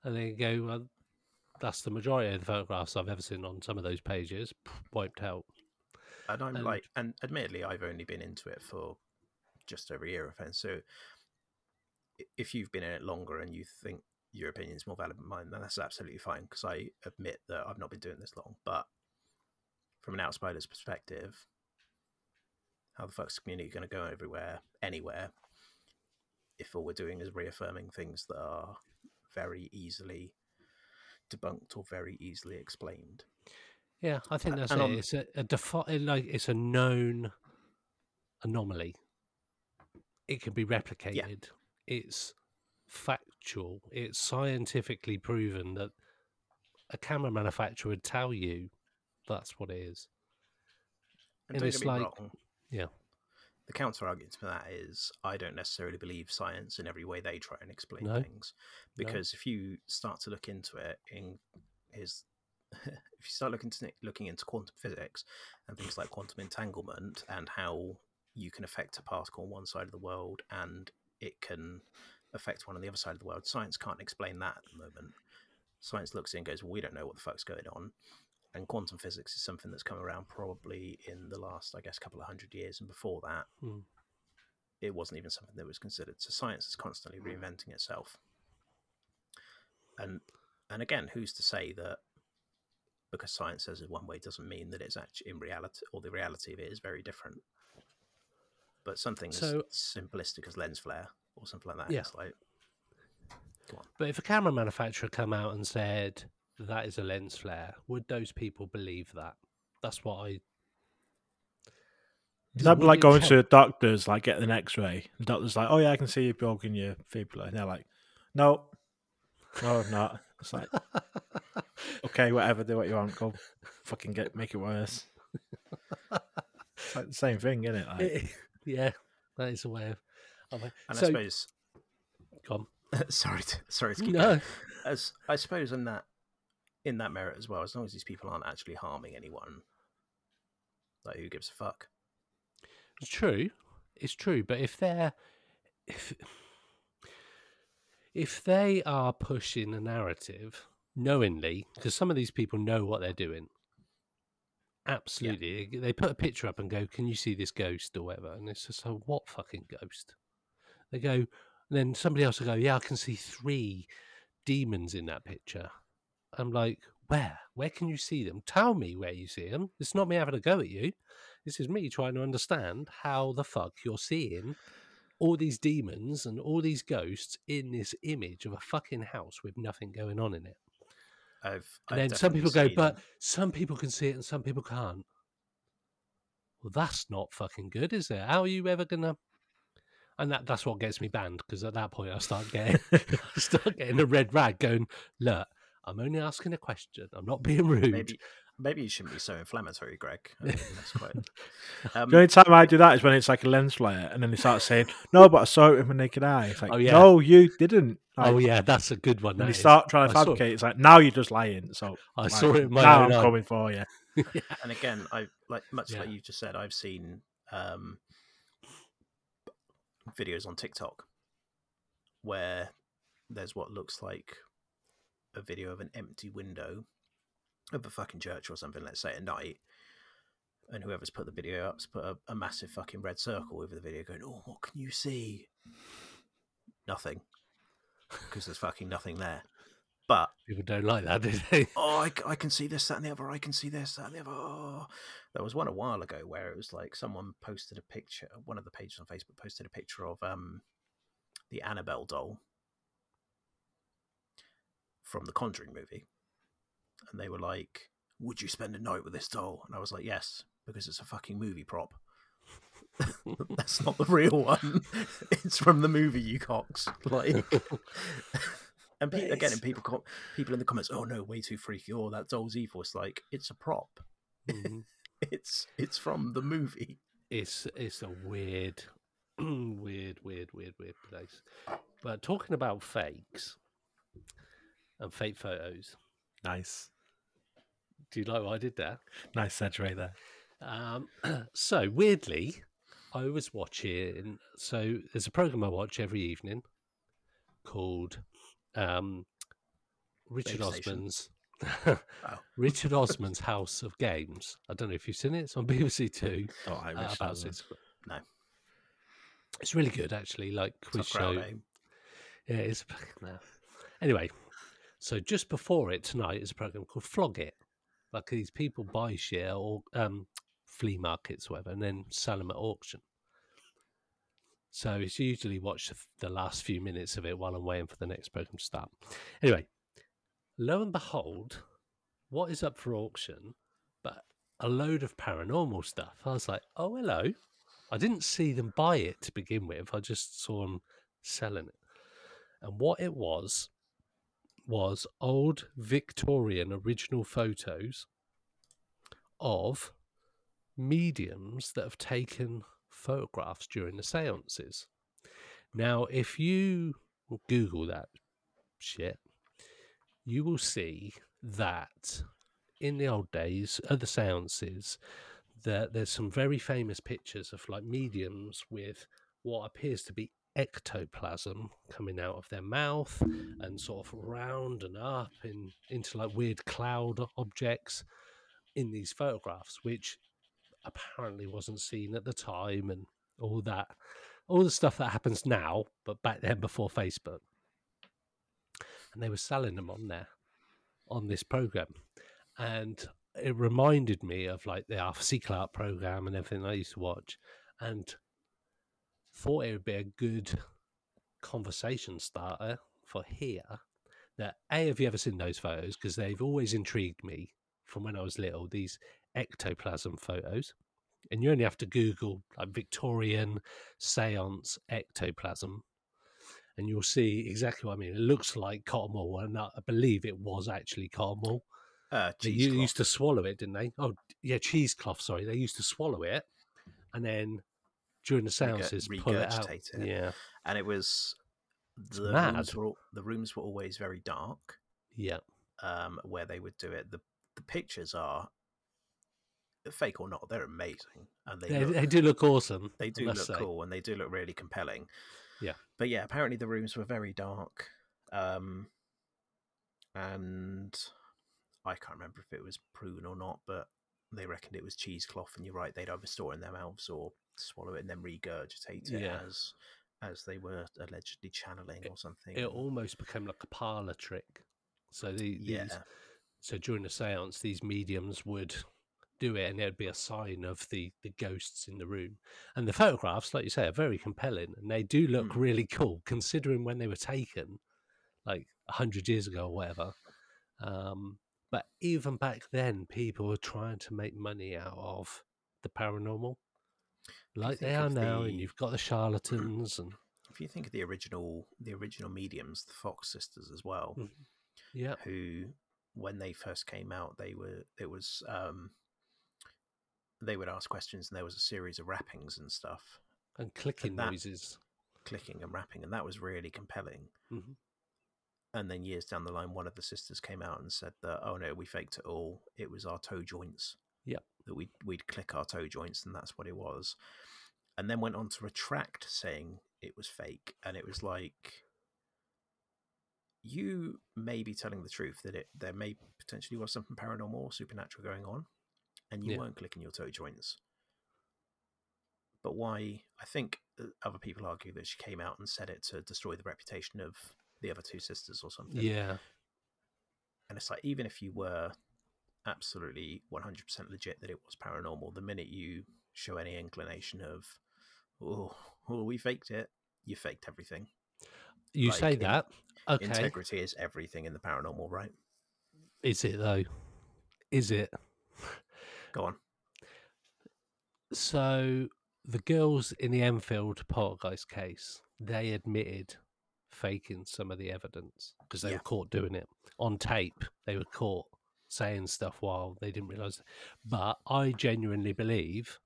and they go, "Well, that's the majority of the photographs I've ever seen on some of those pages wiped out." and I'm and- like, and admittedly, I've only been into it for just over a year or so. So if you've been in it longer and you think your opinion's more valid than mine, then that's absolutely fine. Because I admit that I've not been doing this long, but from an outsider's perspective, how the fuck's the community going to go everywhere, anywhere, if all we're doing is reaffirming things that are very easily debunked or very easily explained? Yeah, I think that's and it. on- It's a, a defi- like it's a known anomaly. It can be replicated. It's factual. It's scientifically proven that a camera manufacturer would tell you that's what it is. And And it's like- wrong. yeah. The counter argument for that is I don't necessarily believe science in every way they try and explain No. things. No. Because if you start to look into it in his (laughs) if you start looking to looking into quantum physics and things like quantum entanglement and how you can affect a particle on one side of the world and it can affect one on the other side of the world, science can't explain that at the moment. Science looks in and goes, well, we don't know what the fuck's going on and quantum physics is something that's come around probably in the last, I guess, couple of hundred years. And before that, Hmm. it wasn't even something that was considered. So science is constantly reinventing itself. And and again, who's to say that because science says it one way doesn't mean that it's actually in reality or the reality of it is very different. But something So- as simplistic as lens flare or something like that, Yeah. it's like. But if a camera manufacturer come out and said that is a lens flare, would those people believe that? That's what I. Is that like going check- to a doctor's, like getting an X-ray? The doctor's like, "Oh yeah, I can see you've broken your fibula," and they're like, "No, no, I'm not." It's like, (laughs) okay, whatever, do what you want. Go, fucking get, make it worse. It's like the same thing, isn't it? Like, It- (laughs) yeah, that is a way of. And so, I suppose, go (laughs) sorry, to, sorry to keep no, as I suppose in that in that merit as well, as long as these people aren't actually harming anyone, like who gives a fuck? it's true. It's true. But if they're if if they are pushing a narrative knowingly, because some of these people know what they're doing. Absolutely, they put a picture up and go, "Can you see this ghost or whatever?" And it's just like, "What fucking ghost?" They go, and then somebody else will go, "Yeah, I can see three demons in that picture." I'm like, "Where? Where can you see them? Tell me where you see them. It's not me having a go at you. This is me trying to understand how the fuck you're seeing all these demons and all these ghosts in this image of a fucking house with nothing going on in it." I've, And I've then some people go, but some people can see it and some people can't. Well, that's not fucking good, is it? How are you ever gonna? And that, that's what gets me banned because at that point I start getting, (laughs) I start getting a red rag going. Look, I'm only asking a question. I'm not being rude. maybe maybe you shouldn't be so inflammatory, Greg. I mean, that's quite. (laughs) Um, the only time I do that is when it's like a lens flare, and then they start saying, "No, but I saw it with my naked eye." It's like, Oh, yeah. "No, you didn't." oh yeah, that's a good one. And that they start trying to I saw- fabricate. It's like now you're just lying. So I like, saw it in my now own I'm eye. coming for you. (laughs) yeah. (laughs) and again, I like much like Yeah. you just said. I've seen um, videos on TikTok where there's what looks like a video of an empty window of a fucking church or something. Let's say at night, and whoever's put the video up's put a, a massive fucking red circle over the video, going, "Oh, what can you see?" Nothing, because there's fucking nothing there. But People don't like that, do they? (laughs) oh, I, I, can see this, that, and the other. I can see this, that, and the other. Oh. There was one a while ago where it was like someone posted a picture. One of the pages on Facebook posted a picture of um the Annabelle doll from the Conjuring movie, and they were like, "Would you spend a night with this doll?" And I was like, "Yes, because it's a fucking movie prop." (laughs) That's not the real one. (laughs) it's from the movie, you cocks. (laughs) Like, and pe- again, and people people in the comments, oh no, way too freaky. Oh, that doll's evil. It's like it's a prop. Mhm. It's it's from the movie. it's it's a weird, (clears throat) weird, weird, weird, weird place. But talking about fakes and fake photos, Nice, do you like what I did there? nice right there. Um, (clears throat) so weirdly, I was watching. So there's a program I watch every evening called um, Richard Osman's. (laughs) Oh. (laughs) Richard Osman's House of Games. I don't know if you've seen it. It's on (laughs) BBC Two. Oh, I uh, about six. No. It's really good, actually. Like quiz show. eh? Yeah, it's no. Anyway, so just before it tonight is a program called Flog It. Like these people buy share or um, flea markets, or whatever, and then sell them at auction. So it's usually watch the, the last few minutes of it while I'm waiting for the next program to start. Anyway, lo and behold, what is up for auction? But a load of paranormal stuff. I was like, oh hello. I didn't see them buy it to begin with. I just saw them selling it. And what it was was old Victorian original photos of mediums that have taken photographs during the seances. Now, if you Google that shit, you will see that in the old days the seances, that there's some very famous pictures of like mediums with what appears to be ectoplasm coming out of their mouth and sort of round and up in, into like weird cloud objects in these photographs, which apparently wasn't seen at the time and all that, all the stuff that happens now, but back then before Facebook. And they were selling them on there, on this program. and it reminded me of like the Arthur C. Clarke program and everything I used to watch, and thought it would be a good conversation starter for here. That a have you ever seen those photos? Because they've always intrigued me from when I was little. These ectoplasm photos, and you only have to Google like Victorian seance ectoplasm, and you'll see exactly what I mean. It looks like cotton wool, and I believe it was actually cotton wool. Uh, They used to swallow it, didn't they? Oh, yeah, cheesecloth. Sorry, they used to swallow it, and then during the seances pull it out. it. Yeah, and it was the mad. rooms were al- the rooms were always very dark. yeah, Um, where they would do it. The the pictures are fake or not, they're amazing, and they they, look, they do look awesome. they do look say. cool and they do look really compelling. Yeah. But yeah, apparently the rooms were very dark. Um and I can't remember if it was prune or not, but they reckoned it was cheesecloth and you're right, they'd either store in their mouths or swallow it and then regurgitate it Yeah. as as they were allegedly channeling or something. It almost became like a parlor trick. So the, these, yeah. so during the seance, these mediums would do it, and there'd be a sign of the the ghosts in the room. And the photographs, like you say, are very compelling, and they do look Mm. really cool considering when they were taken, like a hundred years ago or whatever. Um, but even back then, people were trying to make money out of the paranormal, like they are now. the- And you've got the charlatans, and (clears throat) If you think of the original the original mediums, the Fox sisters as well, Mm. yeah, who when they first came out they were it was um they would ask questions and there was a series of rappings and stuff and clicking that- noises. clicking and rapping and that was really compelling Mhm. and then years down the line one of the sisters came out and said that oh no we faked it all it was our toe joints Yep. That we'd, we'd click our toe joints and that's what it was. And then went on to retract saying it was fake. And it was like you may be telling the truth that it there may potentially was something paranormal or supernatural going on and you Yeah. weren't clicking your toe joints. But why i think uh, other people argue that she came out and said it to destroy the reputation of the other two sisters or something. Yeah, and it's like even if you were absolutely 100% legit that it was paranormal the minute you show any inclination of oh, oh we faked it you faked everything you Like, say that. Okay, integrity is everything in the paranormal right is it though? Is it? go on So the girls in the Enfield poltergeist case, they admitted faking some of the evidence because they Yeah. were caught doing it on tape. They were caught saying stuff while they didn't realize. But I genuinely believe.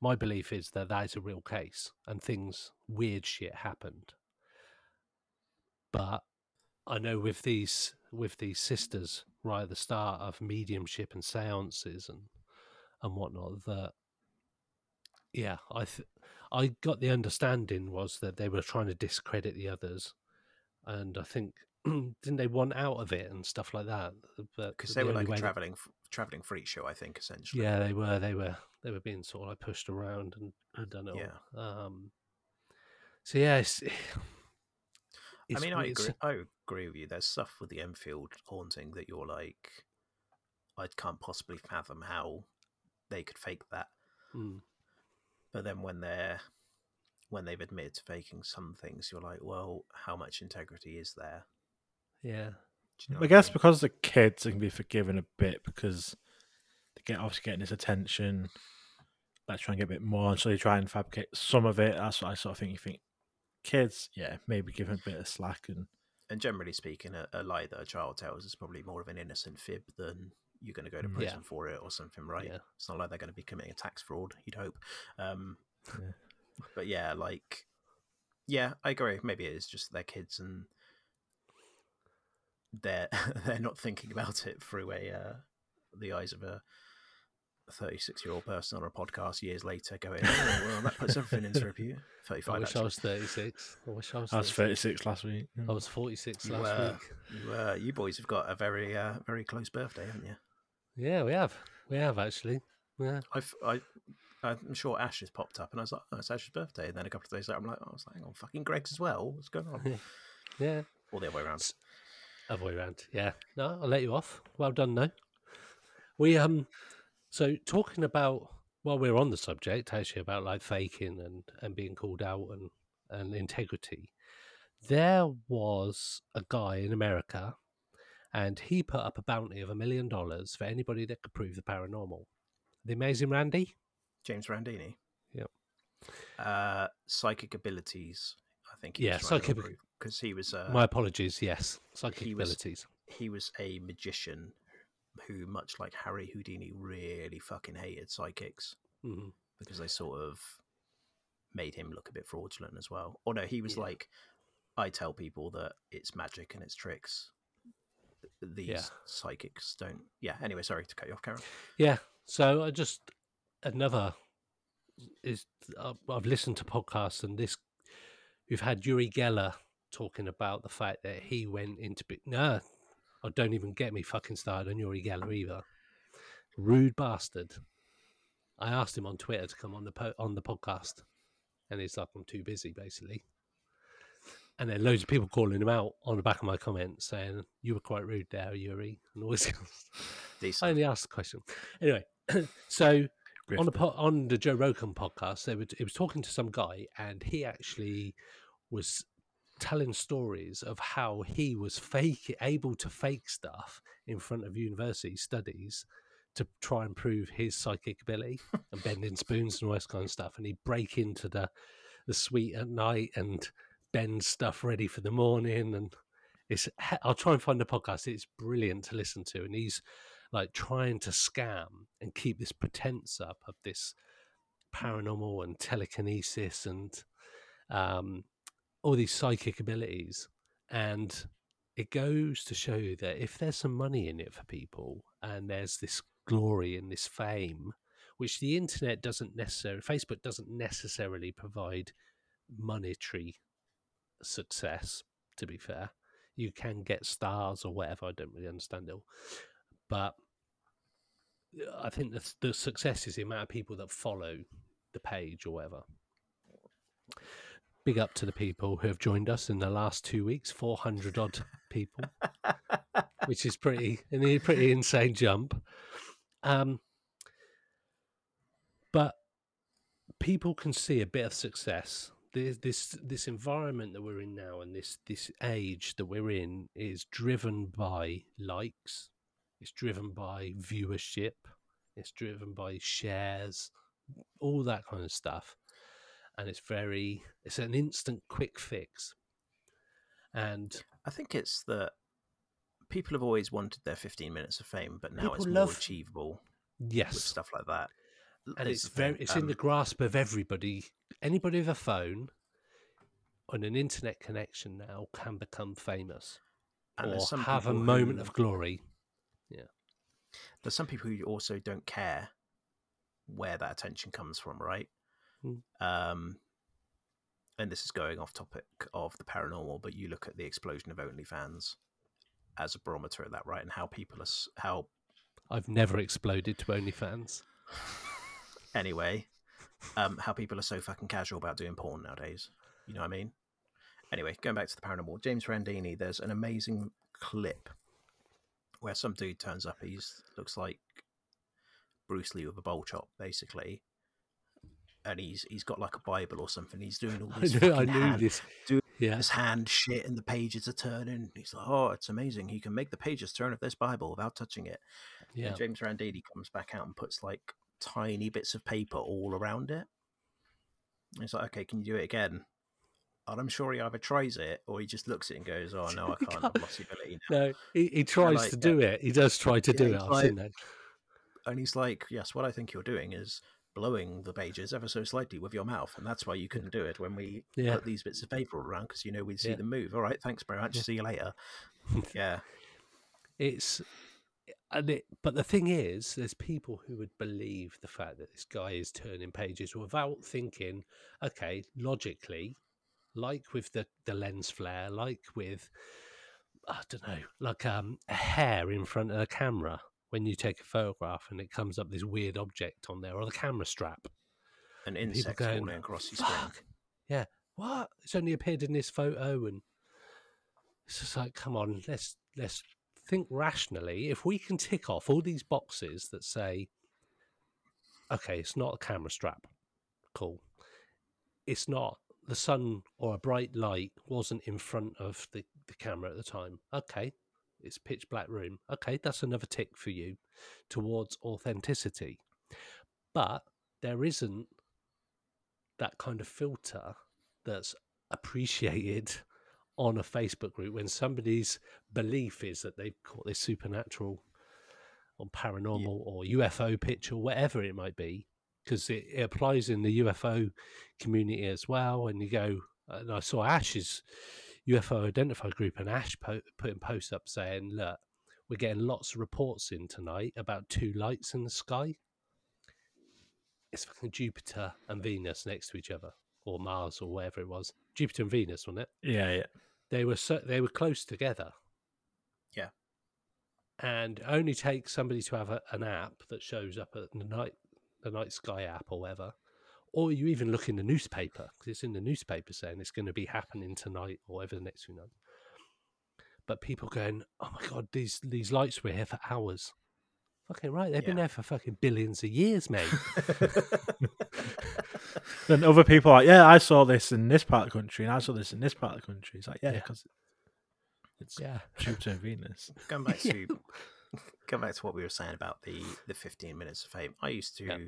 My belief is that that is a real case and things weird shit happened. But I know with these with these sisters right at the start of mediumship and seances and and whatnot that yeah i th- i got the understanding was that they were trying to discredit the others and i think (clears throat) didn't they want out of it and stuff like that but because the they were like a way that- traveling traveling freak show i think essentially yeah they were they were they were being sort of like pushed around and, and done it Yeah. um so yeah it's, (sighs) I it's mean, I agree. I agree with you. There's stuff with the Enfield haunting that you're like, I can't possibly fathom how they could fake that. Mm. But then when they're when they've admitted to faking some things, you're like, well, how much integrity is there? Yeah you know I what guess mean? because the kids they can be forgiven a bit because they get obviously getting his attention. Let's try and get a bit more, and so they try and fabricate some of it. That's what I sort of think. You think kids, yeah, maybe give them a bit of slack and and generally speaking, a, a lie that a child tells is probably more of an innocent fib than you're going to go to Mm. Yeah. prison for it or something, right? yeah It's not like they're going to be committing a tax fraud. You'd hope. Um, Yeah. But yeah, like, yeah, I agree. Maybe it is just their kids and they're (laughs) they're not thinking about it through a uh, the eyes of a 36 year old person on a podcast years later going, oh, well, that puts everything into review. 35. (laughs) i 35, wish i was 36 i wish i was I was 36. 36 last week. i was 46 You last were. week You, uh, you boys have got a very, uh, very close birthday, haven't you? yeah we have we have actually yeah I've, I, I'm sure Ash has popped up, and I was like, "Oh, it's Ash's birthday." And then a couple of days later, I'm like, "I was like, hang on, fucking Greg's as well. What's going on?" (laughs) yeah All the other way around. Other way around. Yeah. No, I'll let you off. Well done, though. We um, so talking about while we're on the subject, actually about like faking and and being called out and and integrity. There was a guy in America, and he put up a bounty of a million dollars for anybody that could prove the paranormal. The Amazing Randi. James Randini. Yep. Uh, psychic abilities. I think. Yeah, psychic- because he was. Uh, My apologies. Yes, psychic he was- abilities. he was a magician who, much like Harry Houdini, really fucking hated psychics Mhm. because they sort of made him look a bit fraudulent as well. Or no, he was Yeah. like, I tell people that it's magic and it's tricks. These Yeah. psychics don't. Yeah. Anyway, sorry to cut you off, Karen. Yeah. So I just another is I've listened to podcasts and this we've had Uri Geller talking about the fact that he went into bit. No, I don't even get me fucking started on Uri Geller either. Rude bastard. I asked him on Twitter to come on the po- on the podcast, and he's like, "I'm too busy," basically. And then loads of people calling him out on the back of my comments saying, "You were quite rude there, Uri," and all this. (laughs) I only asked the question. Anyway, (clears throat) so on the po- on the Joe Rogan podcast, they were it was talking to some guy, and he actually was telling stories of how he was fake able to fake stuff in front of university studies to try and prove his psychic ability (laughs) and bending spoons and all this kind of stuff. And he'd break into the the suite at night and bend stuff ready for the morning. And it's I'll try and find the podcast. It's brilliant to listen to, and he's like trying to scam and keep this pretense up of this paranormal and telekinesis and um, all these psychic abilities. And it goes to show you that if there's some money in it for people and there's this glory and this fame, which the internet doesn't necessarily, Facebook doesn't necessarily provide monetary success, to be fair. You can get stars or whatever. I don't really understand it all. But I think the, the success is the amount of people that follow the page or whatever. Big up to the people who have joined us in the last two weeks, 400 odd (laughs) people, which is pretty, a pretty insane jump. Um, but people can see a bit of success. This, this this environment that we're in now, and this this age that we're in, is driven by likes. It's driven by viewership. It's driven by shares, all that kind of stuff. And it's very, it's an instant quick fix. And I think it's that people have always wanted their 15 minutes of fame, but now it's more love- achievable with yes, stuff like that. and It's it's very, it's in the um, grasp of everybody. Anybody with a phone on an internet connection now can become famous and or have a moment who- of glory. There's some people who also don't care where that attention comes from, right? Mm. Um, and this is going off topic of the paranormal, but you look at the explosion of OnlyFans as a barometer of that, right? And how people are, how I've never exploded to OnlyFans. (laughs) anyway, um, how people are so fucking casual about doing porn nowadays. You know what I mean? Anyway, going back to the paranormal, James Randini, there's an amazing clip where some dude turns up. He's looks like Bruce Lee with a bowl chop, basically, and he's he's got like a Bible or something. He's doing all (laughs) I this. knew, I knew hand- this. do- Yeah, His hand shit and the pages are turning. He's like, oh, it's amazing. He can make the pages turn of this Bible without touching it. yeah. And James Randini comes back out and puts like tiny bits of paper all around it. He's like, okay, can you do it again? And I'm sure he either tries it or he just looks at it and goes, oh, no, I (laughs) can't. can't. I've lost the ability now. No, he, he tries like to do it. He does try to Yeah, do it. I've tried- seen that. And he's like, yes, what I think you're doing is blowing the pages ever so slightly with your mouth. And that's why you couldn't do it when we Yeah. put these bits of paper around because, you know, we'd see Yeah. them move. All right, thanks very much. Yeah. See you later. (laughs) yeah. It's, and it, but the thing is, there's people who would believe the fact that this guy is turning pages without thinking, okay, logically, like with the, the lens flare, like with, I don't know, like um, a hair in front of the camera when you take a photograph and it comes up this weird object on there, or the camera strap. An insect going, falling across your screen. Fuck. What? It's only appeared in this photo, and it's just like, come on, let's let's think rationally. If we can tick off all these boxes that say, okay, it's not a camera strap, cool. It's not the sun or a bright light wasn't in front of the, the camera at the time. Okay, it's pitch black room. Okay, that's another tick for you towards authenticity. But there isn't that kind of filter that's appreciated (laughs) on a Facebook group when somebody's belief is that they've caught this supernatural or paranormal or UFO picture, whatever it might be, because it, it, applies in the UFO community as well. And you go, and I saw Ash's UFO identified group, and Ash po- putting posts up saying, "Look, we're getting lots of reports in tonight about two lights in the sky. It's fucking Jupiter and Venus next to each other, or Mars, or whatever it was. Jupiter and Venus, wasn't it? Yeah, yeah. They were so, they were close together. Yeah. And only takes somebody to have a, an app that shows up at the night the night sky app or whatever, or you even look in the newspaper because it's in the newspaper saying it's going to be happening tonight or whatever the next few nights. But people going, oh my god, these these lights were here for hours. Fucking right, they've been there for fucking billions of years, mate. (laughs) Then other people are like, yeah, I saw this in this part of the country, and I saw this in this part of the country. It's like, yeah, Yeah. because it's yeah, Jupiter and Venus. going back (laughs) Yeah. to going back to what we were saying about the the 15 minutes of fame i used to Yeah.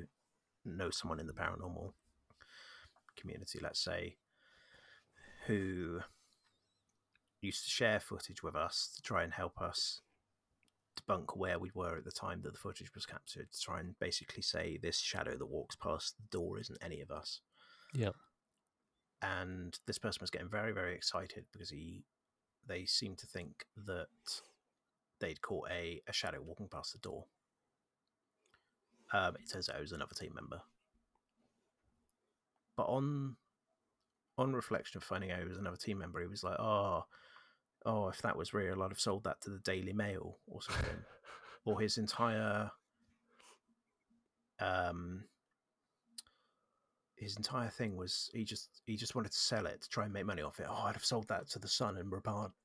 know someone in the paranormal community let's say who used to share footage with us to try and help us debunk where we were at the time that the footage was captured to try and basically say this shadow that walks past the door isn't any of us yeah, and this person was getting very very excited because he they seemed to think that they'd caught a, a shadow walking past the door um, it turns out it was another team member but on on reflection of finding out it was another team member he was like oh oh if that was real i'd have sold that to the daily mail or something (laughs) or his entire um his entire thing was he just he just wanted to sell it to try and make money off it. Oh, I'd have sold that to the Sun and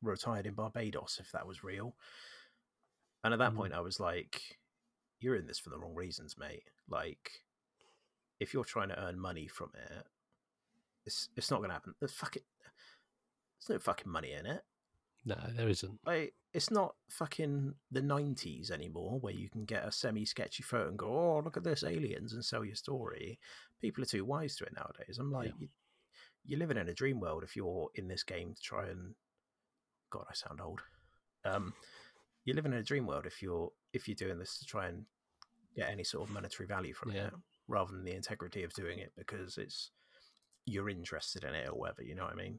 retired in Barbados if that was real. And at that Mm. point, I was like, "You're in this for the wrong reasons, mate. Like, if you're trying to earn money from it, it's it's not going to happen. There's fucking there's no fucking money in it. no, there isn't. Like, it's not fucking the '90s anymore, where you can get a semi-sketchy photo and go, "Oh, look at this aliens," and sell your story. People are too wise to it nowadays. I'm like, Yeah. you, you're living in a dream world if you're in this game to try and. God, I sound old. Um, you're living in a dream world if you're if you're doing this to try and get any sort of monetary value from Yeah. it, rather than the integrity of doing it because it's you're interested in it or whatever. You know what I mean?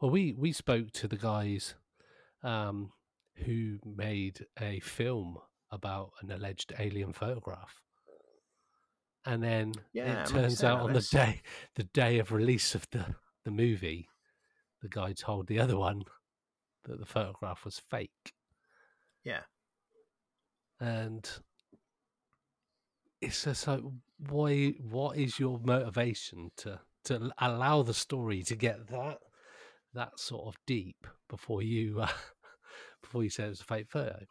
Well, we we spoke to the guys um, who made a film about an alleged alien photograph, and then Yeah, it turns out on this. the day the day of release of the the movie, the guy told the other one that the photograph was fake, Yeah. and it's just like why what is your motivation to to allow the story to get that that sort of deep before you (laughs) uh, before you say it's a fake photo?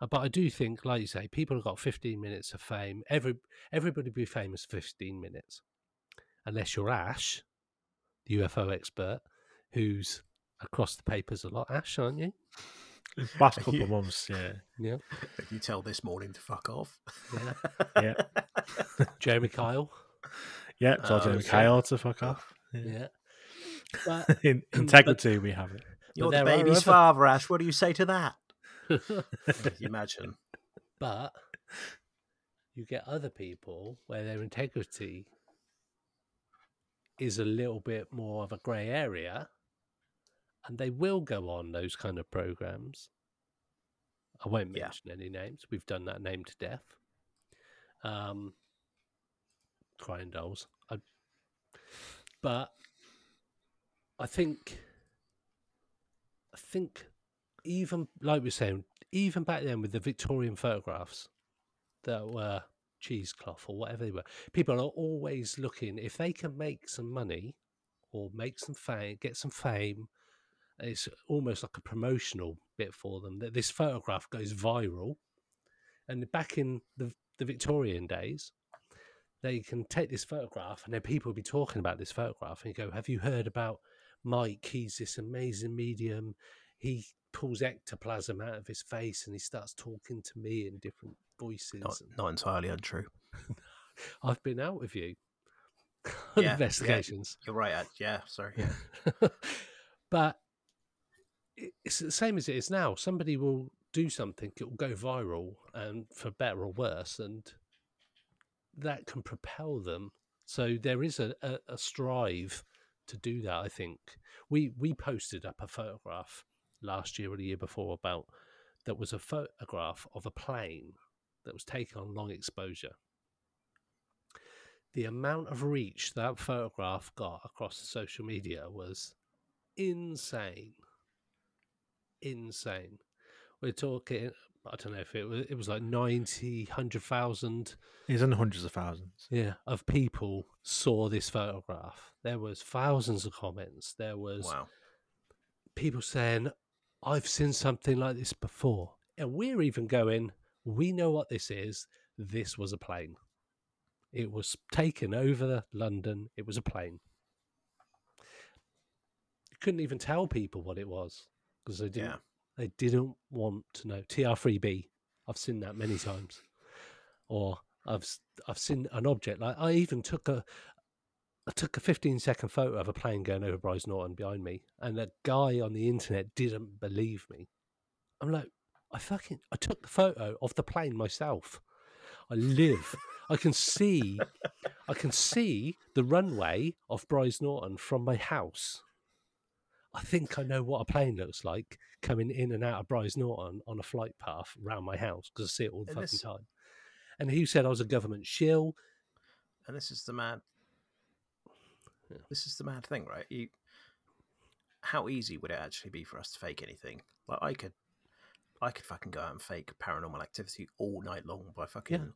Uh, but i do think like you say people have got 15 minutes of fame. Every everybody be famous 15 minutes. Unless you're ash the ufo expert who's across the papers a lot. Ash aren't you (laughs) Last couple You- of months, yeah. yeah If you tell this morning to fuck off. Yeah. (laughs) Yeah. jeremy kyle Yeah, told Oh, Jeremy shit. Kyle to fuck off. Yeah. yeah (laughs) but In integrity, we have it. You're the there are baby's other- father, Ash. What do you say to that? Imagine? but you get other people where their integrity is a little bit more of a grey area and they will go on those kind of programs. I won't Yeah. mention any names. We've done that name to death. Um crying dolls. I, but i think i think even like we are saying even back then with the victorian photographs that were cheesecloth or whatever they were people are always looking if they can make some money or make some fame get some fame it's almost like a promotional bit for them that this photograph goes viral. And back in the the Victorian days, they can take this photograph and then people will be talking about this photograph and you go, Have you heard about Mike? He's this amazing medium. He pulls ectoplasm out of his face and he starts talking to me in different voices. Not, not entirely untrue. (laughs) I've been out with you (laughs) Yeah, yeah. investigations. You're right. Uh, yeah, sorry. Yeah. (laughs) but it's the same as it is now. Somebody will do something, it will go viral, and for better or worse, and that can propel them. So there is a, a, a strive to do that. I think we we posted up a photograph last year or the year before about that was a photograph of a plane that was taken on long exposure. The amount of reach that photograph got across social media was insane. Insane. We're talking, I don't know if it was, it was like 90, 100,000 He's in the hundreds of thousands. yeah, of people saw this photograph. There was thousands of comments. There was Wow. people saying, I've seen something like this before. And we're even going, we know what this is. This was a plane. It was taken over London. It was a plane. You couldn't even tell people what it was because they didn't. Yeah. They didn't want to know. TR3B. I've seen that many times. Or I've I've seen an object like I even took a I took a 15 second photo of a plane going over Brize Norton behind me, and a guy on the internet didn't believe me. I'm like, I fucking I took the photo of the plane myself. I live. I can see I can see the runway of Brize Norton from my house. I think I know what a plane looks like coming in and out of Brize Norton on a flight path around my house because I see it all the And fucking this- time. And he said I was a government shill. And this is the mad. Yeah. This is the mad thing, right? You, how easy would it actually be for us to fake anything? Like I could, I could fucking go out and fake paranormal activity all night long by fucking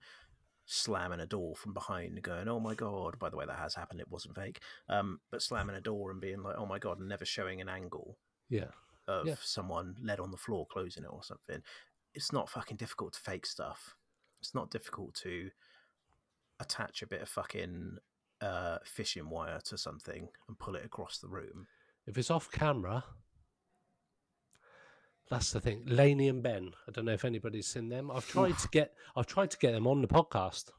slamming a door from behind going, "Oh my god!" By the way, that has happened. It wasn't fake. Um, but slamming a door and being like, "Oh my god," and never showing an angle Yeah. of Yeah. someone led on the floor closing it or something. It's not fucking difficult to fake stuff. It's not difficult to attach a bit of fucking uh, fishing wire to something and pull it across the room. If it's off camera, that's the thing. Laney and Ben. I don't know if anybody's seen them. I've tried to get I've tried to get them on the podcast.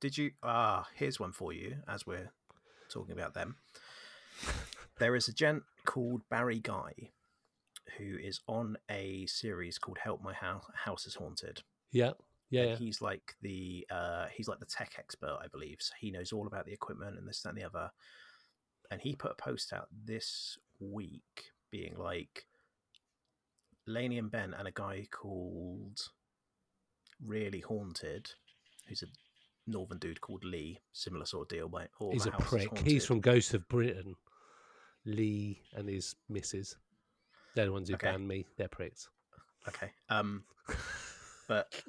Did you? Ah, here's one for you as we're talking about them. There is a gent called Barri Ghai who is on a series called Help My House, House is Haunted. Yeah. Yeah. yeah. he's like the uh he's like the tech expert i believe so he knows all about the equipment and this that and the other and he put a post out this week being like laney and ben and a guy called really haunted who's a northern dude called lee similar sort of deal but all He's a prick. He's from Ghost of Britain. Lee and his missus. They're the ones who Okay. banned me. They're pricks. okay um but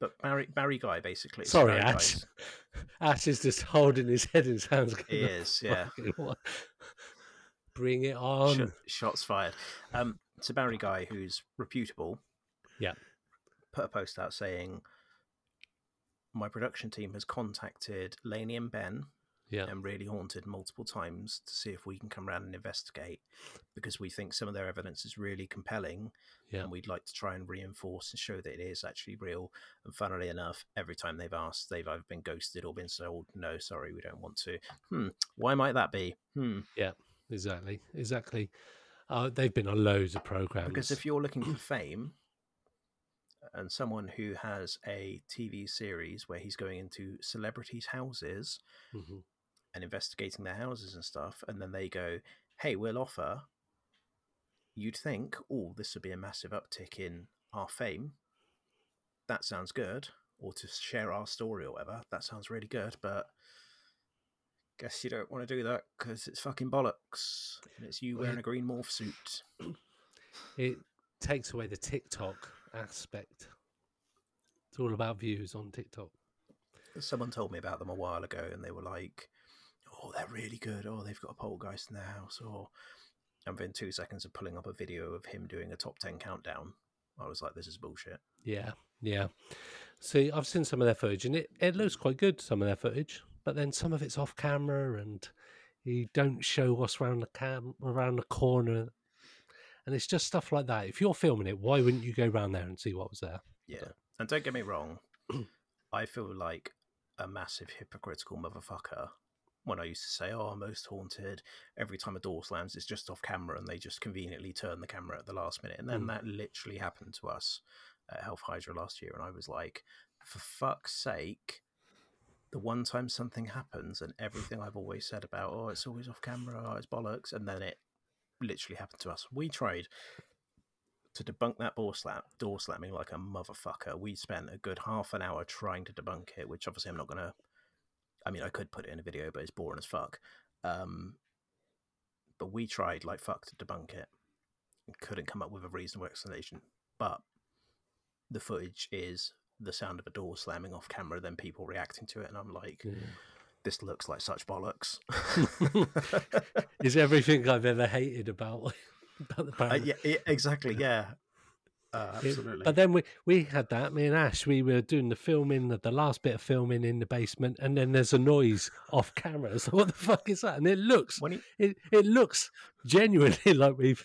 but barry Barri Ghai basically Sorry, Barry Ash. Guy's- Ash is just holding his head in his hands. he is yeah (laughs) Bring it on. Shot, shots fired. Um, it's a Barri Ghai who's reputable. Yeah. Put a post out saying, "My production team has contacted Laney and Ben Yeah. and really haunted multiple times to see if we can come around and investigate because we think some of their evidence is really compelling Yeah. and we'd like to try and reinforce and show that it is actually real. And funnily enough, every time they've asked, they've either been ghosted or been told, "No, sorry, we don't want to." Hmm. Why might that be? Hmm. Yeah exactly. Exactly. Uh, they've been on loads of programs. Because if you're looking for fame and someone who has a TV series where he's going into celebrities' houses Mhm. and investigating their houses and stuff, and then they go, hey, we'll offer, you'd think, oh, this would be a massive uptick in our fame. That sounds good. Or to share our story or whatever. That sounds really good, but. Guess you don't want to do that because it's fucking bollocks. And it's you wearing a green morph suit. (clears throat) it takes away the TikTok aspect. It's all about views on TikTok. Someone told me about them a while ago, and they were like, "Oh, they're really good. Oh, they've got a poltergeist in their house." Or, And within two seconds of pulling up a video of him doing a top 10 countdown, I was like, this is bullshit. Yeah, yeah. See, I've seen some of their footage, and it, it looks quite good. Some of their footage, but then some of it's off camera, and you don't show what's around the cam around the corner, and it's just stuff like that. If you're filming it, why wouldn't you go around there and see what was there? Yeah. And don't get me wrong, (clears throat) I feel like a massive hypocritical motherfucker when I used to say, "Oh, most haunted." Every time a door slams, it's just off camera, and they just conveniently turn the camera at the last minute. And then Mm. that literally happened to us at Health Hydra last year, and I was like, "For fuck's sake!" The one time something happens, and everything I've always said about, "Oh, it's always off camera," oh, it's bollocks, and then it literally happened to us. We tried to debunk that door slam, door slamming like a motherfucker. We spent a good half an hour trying to debunk it, which obviously I'm not gonna. I mean, I could put it in a video, but it's boring as fuck. Um, but we tried like fuck to debunk it, couldn't come up with a reasonable explanation. But the footage is the sound of a door slamming off camera, then people reacting to it, and I'm like, this looks like such bollocks. (laughs) Is everything I've ever hated about about the Uh, yeah, exactly. Yeah, uh, It- absolutely. But then we we had that. Me and Ash, we were doing the filming, the, the last bit of filming in the basement, and then there's a noise off camera. (laughs) So what the fuck is that? And it looks he, it it looks genuinely (laughs) like we've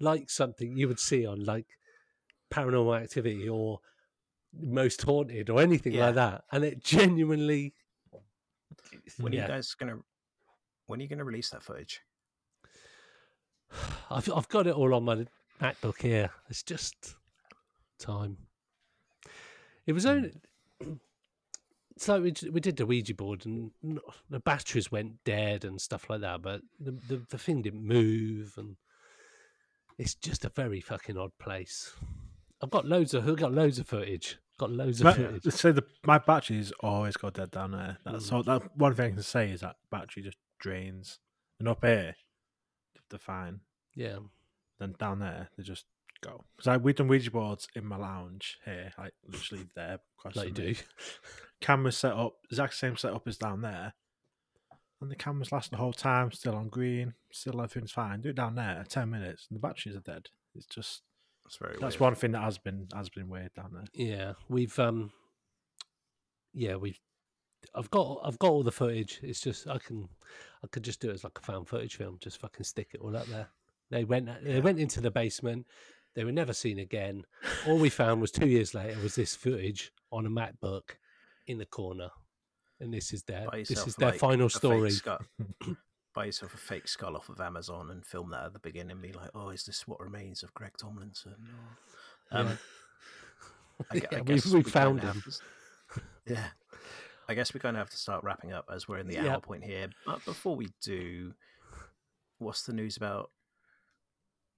like something you would see on like Paranormal Activity or Most Haunted or anything Yeah. like that, and it genuinely. when are you guys gonna when are you gonna release that footage? (sighs) I've I've got it all on my MacBook here. It's just time. It was only hmm. (clears throat) so we we did the Ouija board and the batteries went dead and stuff like that, but the the, the thing didn't move and it's just a very fucking odd place. I've got loads of I've got loads of footage. Got loads of My, footage. so the my batteries always go dead down there. That's Mm. all. That one thing I can say is that battery just drains, and up here they're fine. Yeah. Then down there they just go. Because I we've done Ouija boards in my lounge here, like literally there. across Like you do. Cameras set up exact same setup as down there, and the cameras last the whole time, still on green, still everything's fine. Do it down there, ten minutes, and the batteries are dead. It's just That's very that's weird. one thing that has been has been weird down there. Yeah, we've um yeah, we've I've got I've got all the footage. It's just I can I could just do it as like a found footage film, just fucking stick it all up there. They went they Yeah. went into the basement. They were never seen again. All we found was 2 years later was this footage on a MacBook in the corner. And this is their this is their like, final story. (clears throat) buy yourself a fake skull off of Amazon and film that at the beginning and be like, "Oh, is this what remains of Greg Tomlinson?" Or- Um, I, (laughs) gue- I Yeah, we- guess we kinda found him. to Yeah, I guess we kind of have to start wrapping up as we're in the Yeah. hour point here. But before we do, what's the news about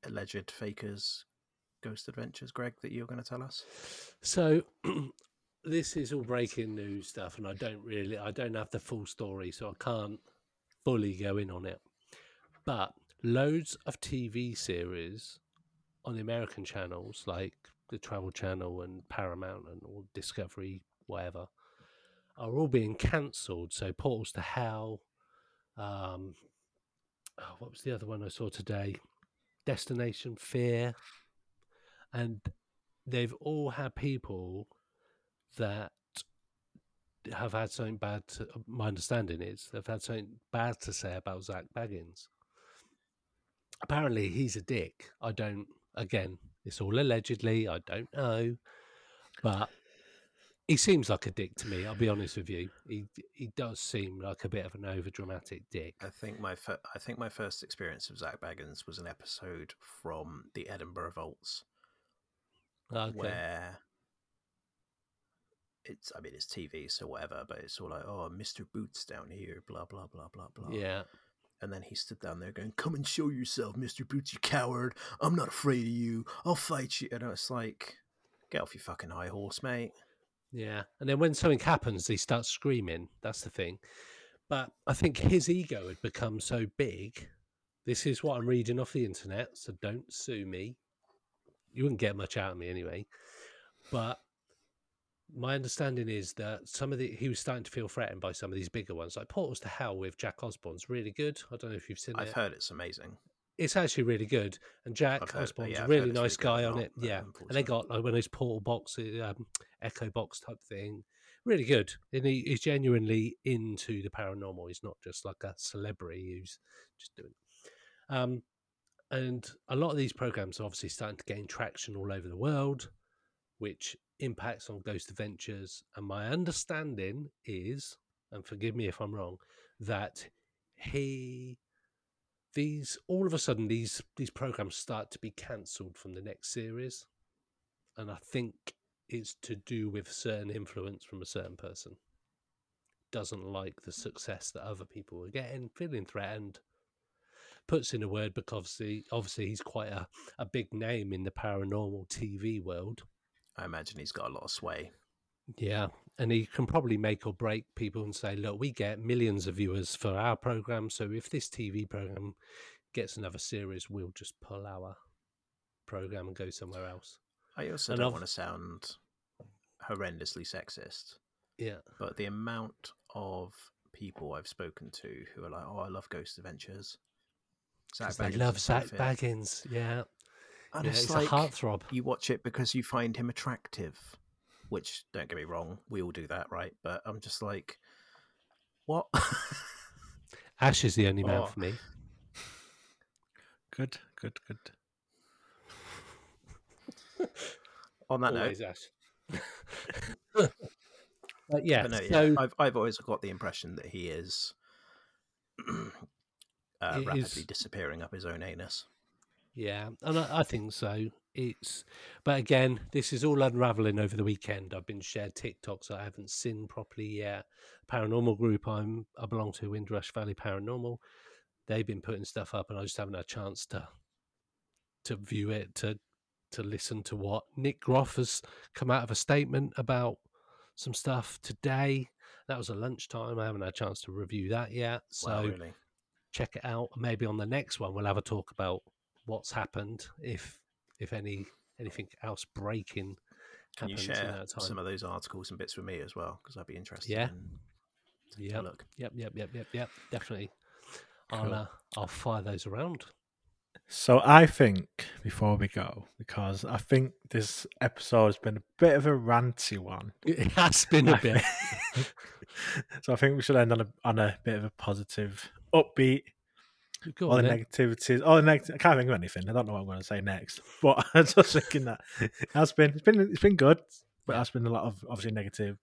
alleged fakers' ghost adventures, Greg? That you're going to tell us? So (clears throat) this is all breaking news stuff, and I don't really, I don't have the full story, so I can't fully go in on it. But loads of TV series on the American channels, like the Travel Channel and Paramount and all Discovery, whatever, are all being cancelled. So Portals to Hell, um, oh, what was the other one I saw today? Destination Fear, and they've all had people that have had something bad. To, uh, my understanding is they've had something bad to say about Zak Bagans. Apparently, he's a dick. I don't. Again, it's all allegedly. I don't know, but he seems like a dick to me. I'll be honest with you. He he does seem like a bit of an over dramatic dick. I think my fir- I think my first experience of Zak Bagans was an episode from the Edinburgh Vaults Okay. where it's I mean it's TV so whatever, but it's all like oh Mr. Boots down here, blah blah blah blah blah. Yeah. And then he stood down there going, "Come and show yourself, Mr. Boots, you coward! I'm not afraid of you. I'll fight you." And it's like, get off your fucking high horse, mate. Yeah. And then when something happens, he starts screaming. That's the thing. But I think his ego had become so big. This is what I'm reading off the internet, so don't sue me. You wouldn't get much out of me anyway. But my understanding is that some of the he was starting to feel threatened by some of these bigger ones, like Portals to Hell with Jack Osbourne's really good. I don't know if you've seen I've it. heard it's amazing. it's actually really good. And Jack I've heard- Osbourne's yeah, a I've really nice really guy on it. uh, Yeah, and they got like one of those portal boxes, um, echo box type thing. Really good, and he, he's genuinely into the paranormal. He's not just like a celebrity who's just doing. It. Um, and a lot of these programs are obviously starting to gain traction all over the world, which impacts on Ghost Adventures. And my understanding is, and forgive me if I'm wrong, that he these all of a sudden these these programs start to be cancelled from the next series and i think it's to do with certain influence from a certain person doesn't like the success that other people are getting feeling threatened puts in a word because obviously, obviously he's quite a, a big name in the paranormal tv world I imagine he's got a lot of sway. yeah, and he can probably make or break people and say, look, we get millions of viewers for our program, so if this TV program gets another series, we'll just pull our program and go somewhere else. I also And don't I've- want to sound horrendously sexist, Yeah, but the amount of people I've spoken to who are like, "Oh, I love Ghost Adventures." Zak 'cause they love Zak. Bagans. Yeah, And yeah, it's, it's like a heartthrob. you watch it because you find him attractive, which don't get me wrong, we all do that, right? But I'm just like, what? (laughs) Ash is the only man Oh. for me. Good, good, good. On that note, Ash. (laughs) but yeah, but no, yeah, so I've I've always got the impression that he is (clears throat) uh, rapidly is- disappearing up his own anus. Yeah, and I, I think so. It's, but again, this is all unraveling over the weekend. I've been shared TikToks I haven't seen properly yet. Paranormal group I'm I belong to, Windrush Valley Paranormal. They've been putting stuff up, and I just haven't had a chance to to view it to to listen to what Nick Groff has come out of a statement about some stuff today. That was a lunchtime. I haven't had a chance to review that yet. So wow, really? check it out. Maybe on the next one we'll have a talk about what's happened, if if any anything else breaking Can you happens in share that time. some of those articles and bits with me as well? Because I'd be interested. Yeah. in taking a Yep, look. yep, yep, yep, yep, yep. Definitely. I'll uh, I'll fire those around. So I think before we go, because I think this episode has been a bit of a ranty one. (laughs) It has been a bit. (laughs) so I think we should end on a on a bit of a positive, upbeat. (laughs) Go all the then. negativities, all the negative. I can't think of anything. I don't know what I'm going to say next. (laughs) But I'm just thinking that it has been it's been it's been good, but has been a lot of obviously negative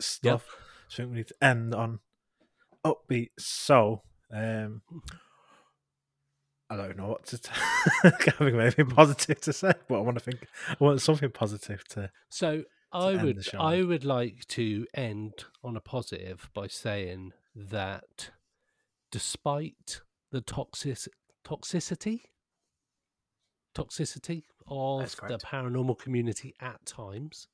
stuff. So I think we need to end on upbeat. So um I don't know what to. T- (laughs) I can't think of anything positive to say, but I want to think. I want something positive to. So I end would I would like to end on a positive by saying that despite the toxic toxicity? Toxicity of the paranormal community at times.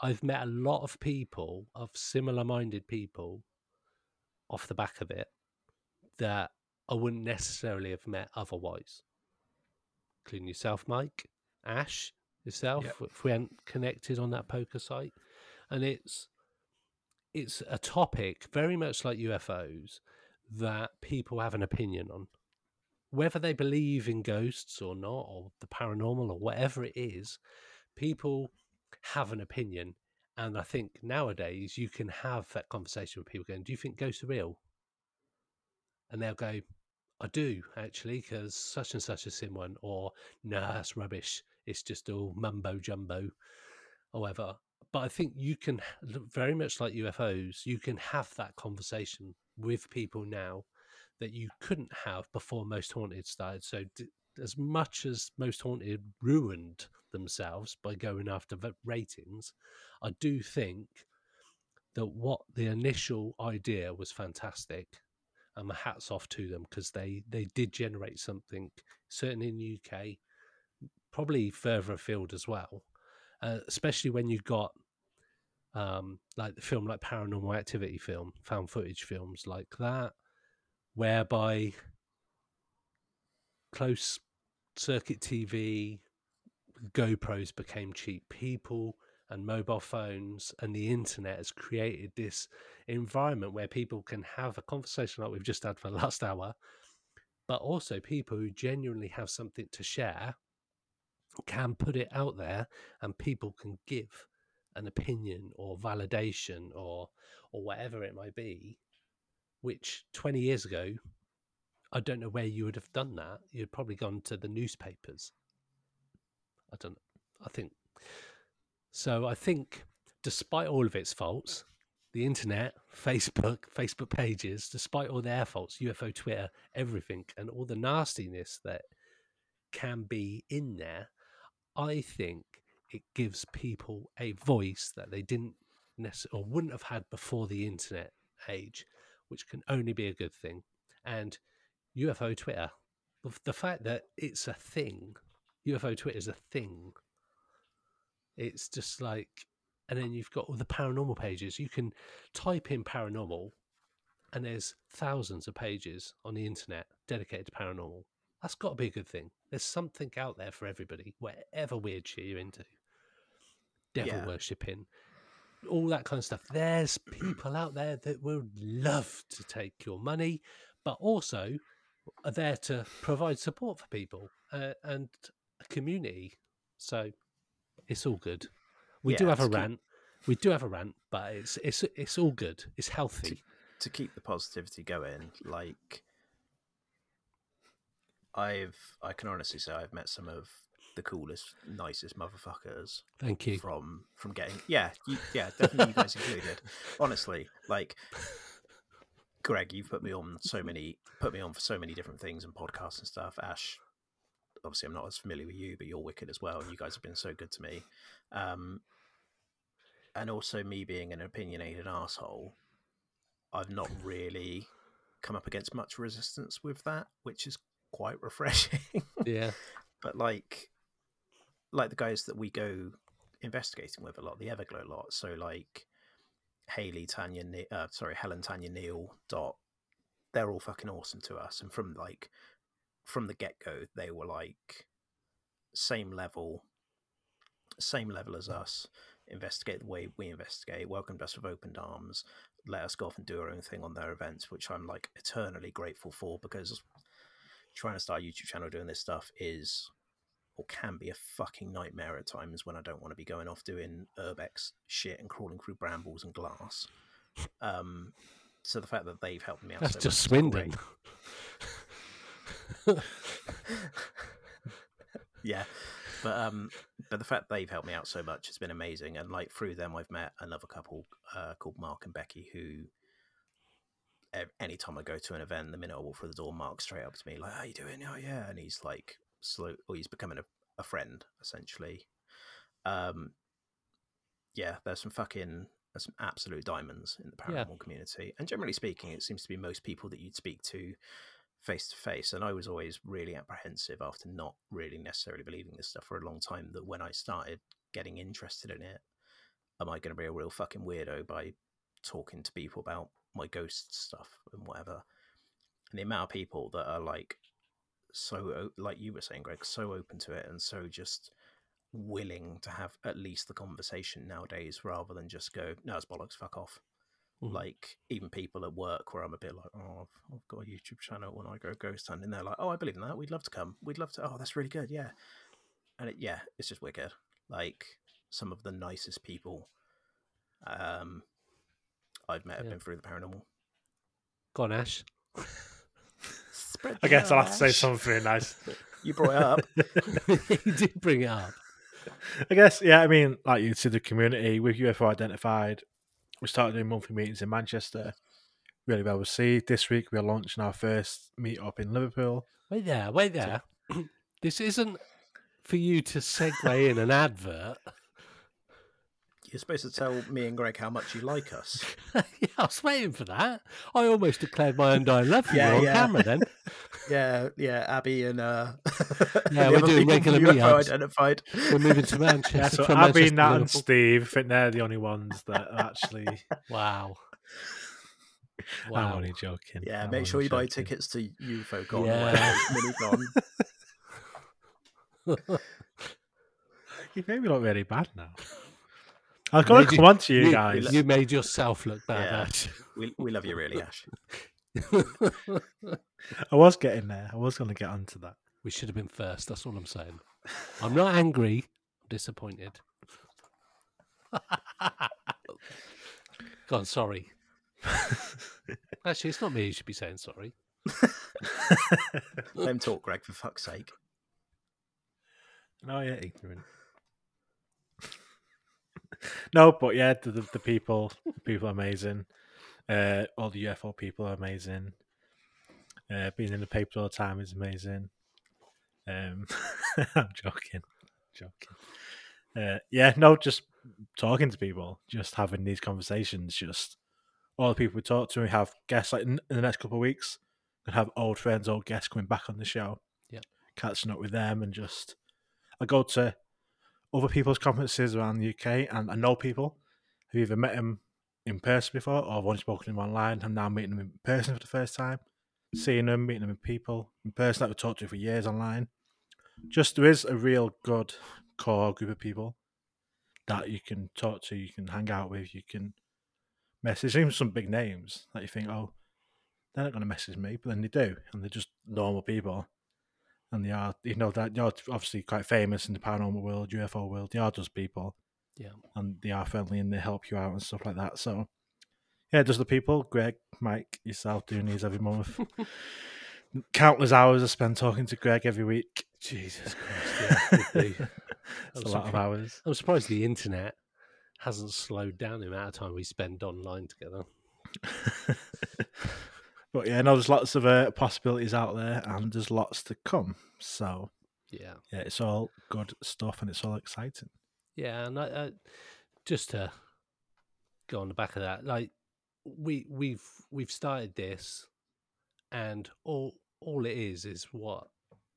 I've met a lot of people of similar minded people off the back of it that I wouldn't necessarily have met otherwise. Including yourself Mike Ash yourself Yep. if we hadn't connected on that poker site. And it's it's a topic very much like UFOs that people have an opinion on. Whether they believe in ghosts or not or the paranormal or whatever it is people have an opinion. And I think nowadays you can have that conversation with people going do you think ghosts are real? And they'll go I do actually because such and such has seen one or no that's rubbish. It's just all mumbo jumbo or whatever but I think you can very much like UFOs, you can have that conversation with people now that you couldn't have before Most Haunted started. So, d- as much as Most Haunted ruined themselves by going after ratings, I do think that what the initial idea was fantastic. And my hats off to them because they, they did generate something, certainly in the UK, probably further afield as well uh, especially when you've got um, like the film like paranormal activity film found footage films like that whereby close circuit tv gopros became cheap people and mobile phones and the internet has created this environment where people can have a conversation like we've just had for the last (laughs) hour but also people who genuinely have something to share can put it out there and people can give an opinion or validation or or whatever it might be which 20 years ago i don't know where you would have done that. You'd probably gone to the newspapers. I don't i think so i think despite all of its faults the internet facebook facebook pages despite all their faults ufo twitter everything and all the nastiness that can be in there I think it gives people a voice that they didn't necessarily or wouldn't have had before the internet age, which can only be a good thing. And UFO Twitter, the fact that it's a thing, UFO Twitter is a thing. It's just like, and then you've got all the paranormal pages. You can type in paranormal, and there's thousands of pages on the internet dedicated to paranormal. That's got to be a good thing. There's something out there for everybody, whatever weird shit you're into. Devil Yeah. worshipping, all that kind of stuff. There's (clears throat) people out there that would love to take your money, but also are there to provide support for people uh, and a community. So it's all good. We Yeah, do have to a keep- rant. We do have a rant, but it's it's it's all good. It's healthy. to keep the positivity going, like I've I can honestly say I've met some of the coolest, nicest motherfuckers Thank you. from from getting yeah, you, yeah, definitely you guys included. Honestly, like Greg, you've put me on so many put me on for so many different things and podcasts and stuff. Ash, obviously I'm not as familiar with you, but you're wicked as well, and you guys have been so good to me. Um and also me being an opinionated asshole, I've not really come up against much resistance with that, which is quite refreshing. (laughs) Yeah. but like like the guys that we go investigating with a lot, the Everglow lot. So like Haley, Tanya, Ne- uh, sorry, Helen, Tanya, Neil, Dot. They're all fucking awesome to us, and from like from the get go, they were like same level, same level as us. Investigate the way we investigate. Welcomed us with open arms. Let us go off and do our own thing on their events, which I'm like eternally grateful for because trying to start a YouTube channel doing this stuff is or can be a fucking nightmare at times when I don't want to be going off doing urbex shit and crawling through brambles and glass. Um, so the fact that they've helped me out That's so just much is Swindon. great. (laughs) yeah, but um, but the fact they've helped me out so much has been amazing, and like through them, I've met another couple uh, called Mark and Becky who. Anytime I go to an event, the minute I walk through the door, Mark straight up to me like, "How you doing?" Oh yeah, and he's like, slow, or he's becoming a, a friend essentially. Um, yeah, there's some fucking there's some absolute diamonds in the Yeah. paranormal community, and generally speaking, it seems to be most people that you'd speak to face to face. And I was always really apprehensive after not really necessarily believing this stuff for a long time. That when I started getting interested in it, am I going to be a real fucking weirdo by talking to people about my ghost stuff and whatever? And the amount of people that are like so, like you were saying, Greg, so open to it and so just willing to have at least the conversation nowadays rather than just go, no, it's bollocks, fuck off. Mhm. Like even people at work where I'm a bit like, oh, I've, I've got a YouTube channel when I go ghost hunting. They're like, oh, I believe in that. We'd love to come. We'd love to. Oh, that's really good. Yeah. And it, yeah, it's just wicked. Like some of the nicest people um, I've met have Yeah. been through the paranormal. Go on, Ash. I guess I'll have to say something nice. (laughs) You brought it up. (laughs) you did bring it up. I guess, yeah, I mean, like you said, the community with UFO Identified, we started doing monthly meetings in Manchester. Really well received. This week we're launching our first meet up in Liverpool. Wait there, wait there. (clears throat) this isn't for you to segue in an advert. You're supposed to tell me and Greg how much you like us. (laughs) yeah, I was waiting for that. I almost declared my undying love for Yeah, you on yeah. camera then. (laughs) Yeah, yeah, Abby and uh (laughs) Yeah, the we're other doing regular UFO meetups. identified. We're moving to Manchester. Yeah, so Abby, Manchester to Nat, and Steve, I think they're the only ones that are actually. Wow. Wow. I'm Wow. only joking. Yeah, I'm make sure only you buy tickets to UFO Con Yeah. or whatever, Minicon. You made me look really bad now. I've got to Made you- come on to you, you, guys. you made yourself look bad. Yeah. Ash. We, we love you really, Ash. (laughs) I was getting there. I was going to get onto that. we should have been first. That's all I'm saying. I'm not angry. I'm disappointed. God, sorry. (laughs) Actually, it's not me who should be saying sorry. (laughs) Let him talk, Greg, for fuck's sake. No, yeah, ignorant. No, but yeah, the, the, the people, the people are amazing. Uh, all the UFO people are amazing. Uh, being in the paper all the time is amazing. Um, (laughs) I'm joking, joking. Uh, yeah, no, just talking to people, just having these conversations. Just all the people we talk to, we have guests like in, in the next couple of weeks. and have old friends, old guests coming back on the show. Yep. catching up with them and just I go to other people's conferences around the UK and I know people who have either met them in person before or I've only spoken to them online. I'm now meeting them in person for the first time, seeing them, meeting them in people in person that we've talked to for years online. Just there is a real good core group of people that you can talk to, you can hang out with, you can message. Even some big names that you think, oh, they're not going to message me, but then they do, and they're just normal people and they are you know that you're obviously quite famous in the paranormal world, UFO world. They are just people, Yeah. and they are friendly and they help you out and stuff like that. So, yeah, just the people, Greg, Mike, yourself doing these every month. (laughs) Countless hours I spend talking to Greg every week. Jesus Christ. Yeah. It's (laughs) a lot of hours. I'm surprised the internet hasn't slowed down the amount of time we spend online together. (laughs) but yeah, no, there's lots of uh, possibilities out there, and there's lots to come. So Yeah. yeah, it's all good stuff, and it's all exciting. Yeah, and I, I, just to go on the back of that, like we we've we've started this, and all all it is is what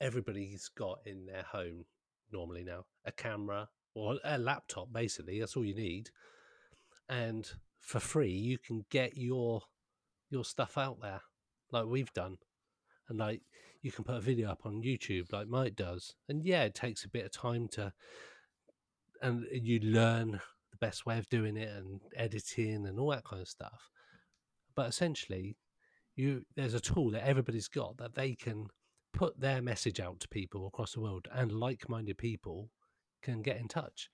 everybody's got in their home normally now: a camera or a laptop. Basically, that's all you need, and for free you can get your your stuff out there, like we've done, and like you can put a video up on YouTube, like Mike does, and yeah, it takes a bit of time to and you learn the best way of doing it and editing and all that kind of stuff. But essentially, you there's a tool that everybody's got that they can put their message out to people across the world, and like-minded people can get in touch.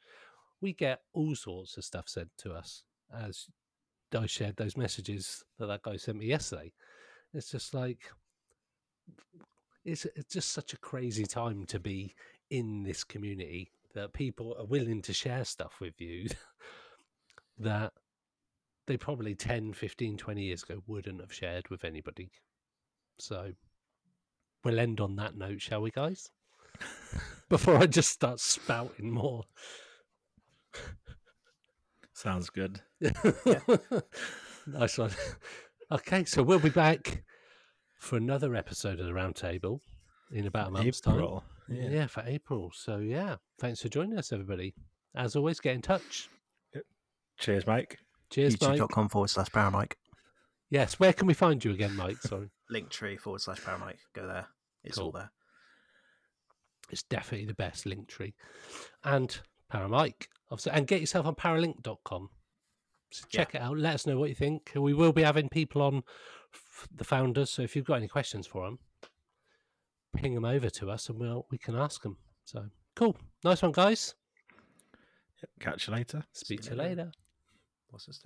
We get all sorts of stuff sent to us as I shared those messages that that guy sent me yesterday. It's just like it's it's just such a crazy time to be in this community that people are willing to share stuff with you (laughs) that they probably 10 15 20 years ago wouldn't have shared with anybody. So we'll end on that note shall we guys? (laughs) Before i just start spouting more. Sounds good. (laughs) nice one okay so we'll be back for another episode of the Roundtable in about a month's time yeah. Yeah. for April. So yeah, thanks for joining us, everybody. As always, get in touch. Cheers, Mike. Cheers, Mike. YouTube.com forward slash paramike. Yes, where can we find you again, Mike? Sorry, (laughs) Linktree forward slash paramike. Go there. It's all there. it's definitely the best link tree, and Paramike, obviously, and get yourself on Paralinked.com. So Yeah. check it out. Let us know what you think. We will be having people on, f- the founders. So if you've got any questions for them, ping them over to us, and we'll we can ask them. So cool, nice one, guys. Catch you later. Speak See to you later. later. What's this?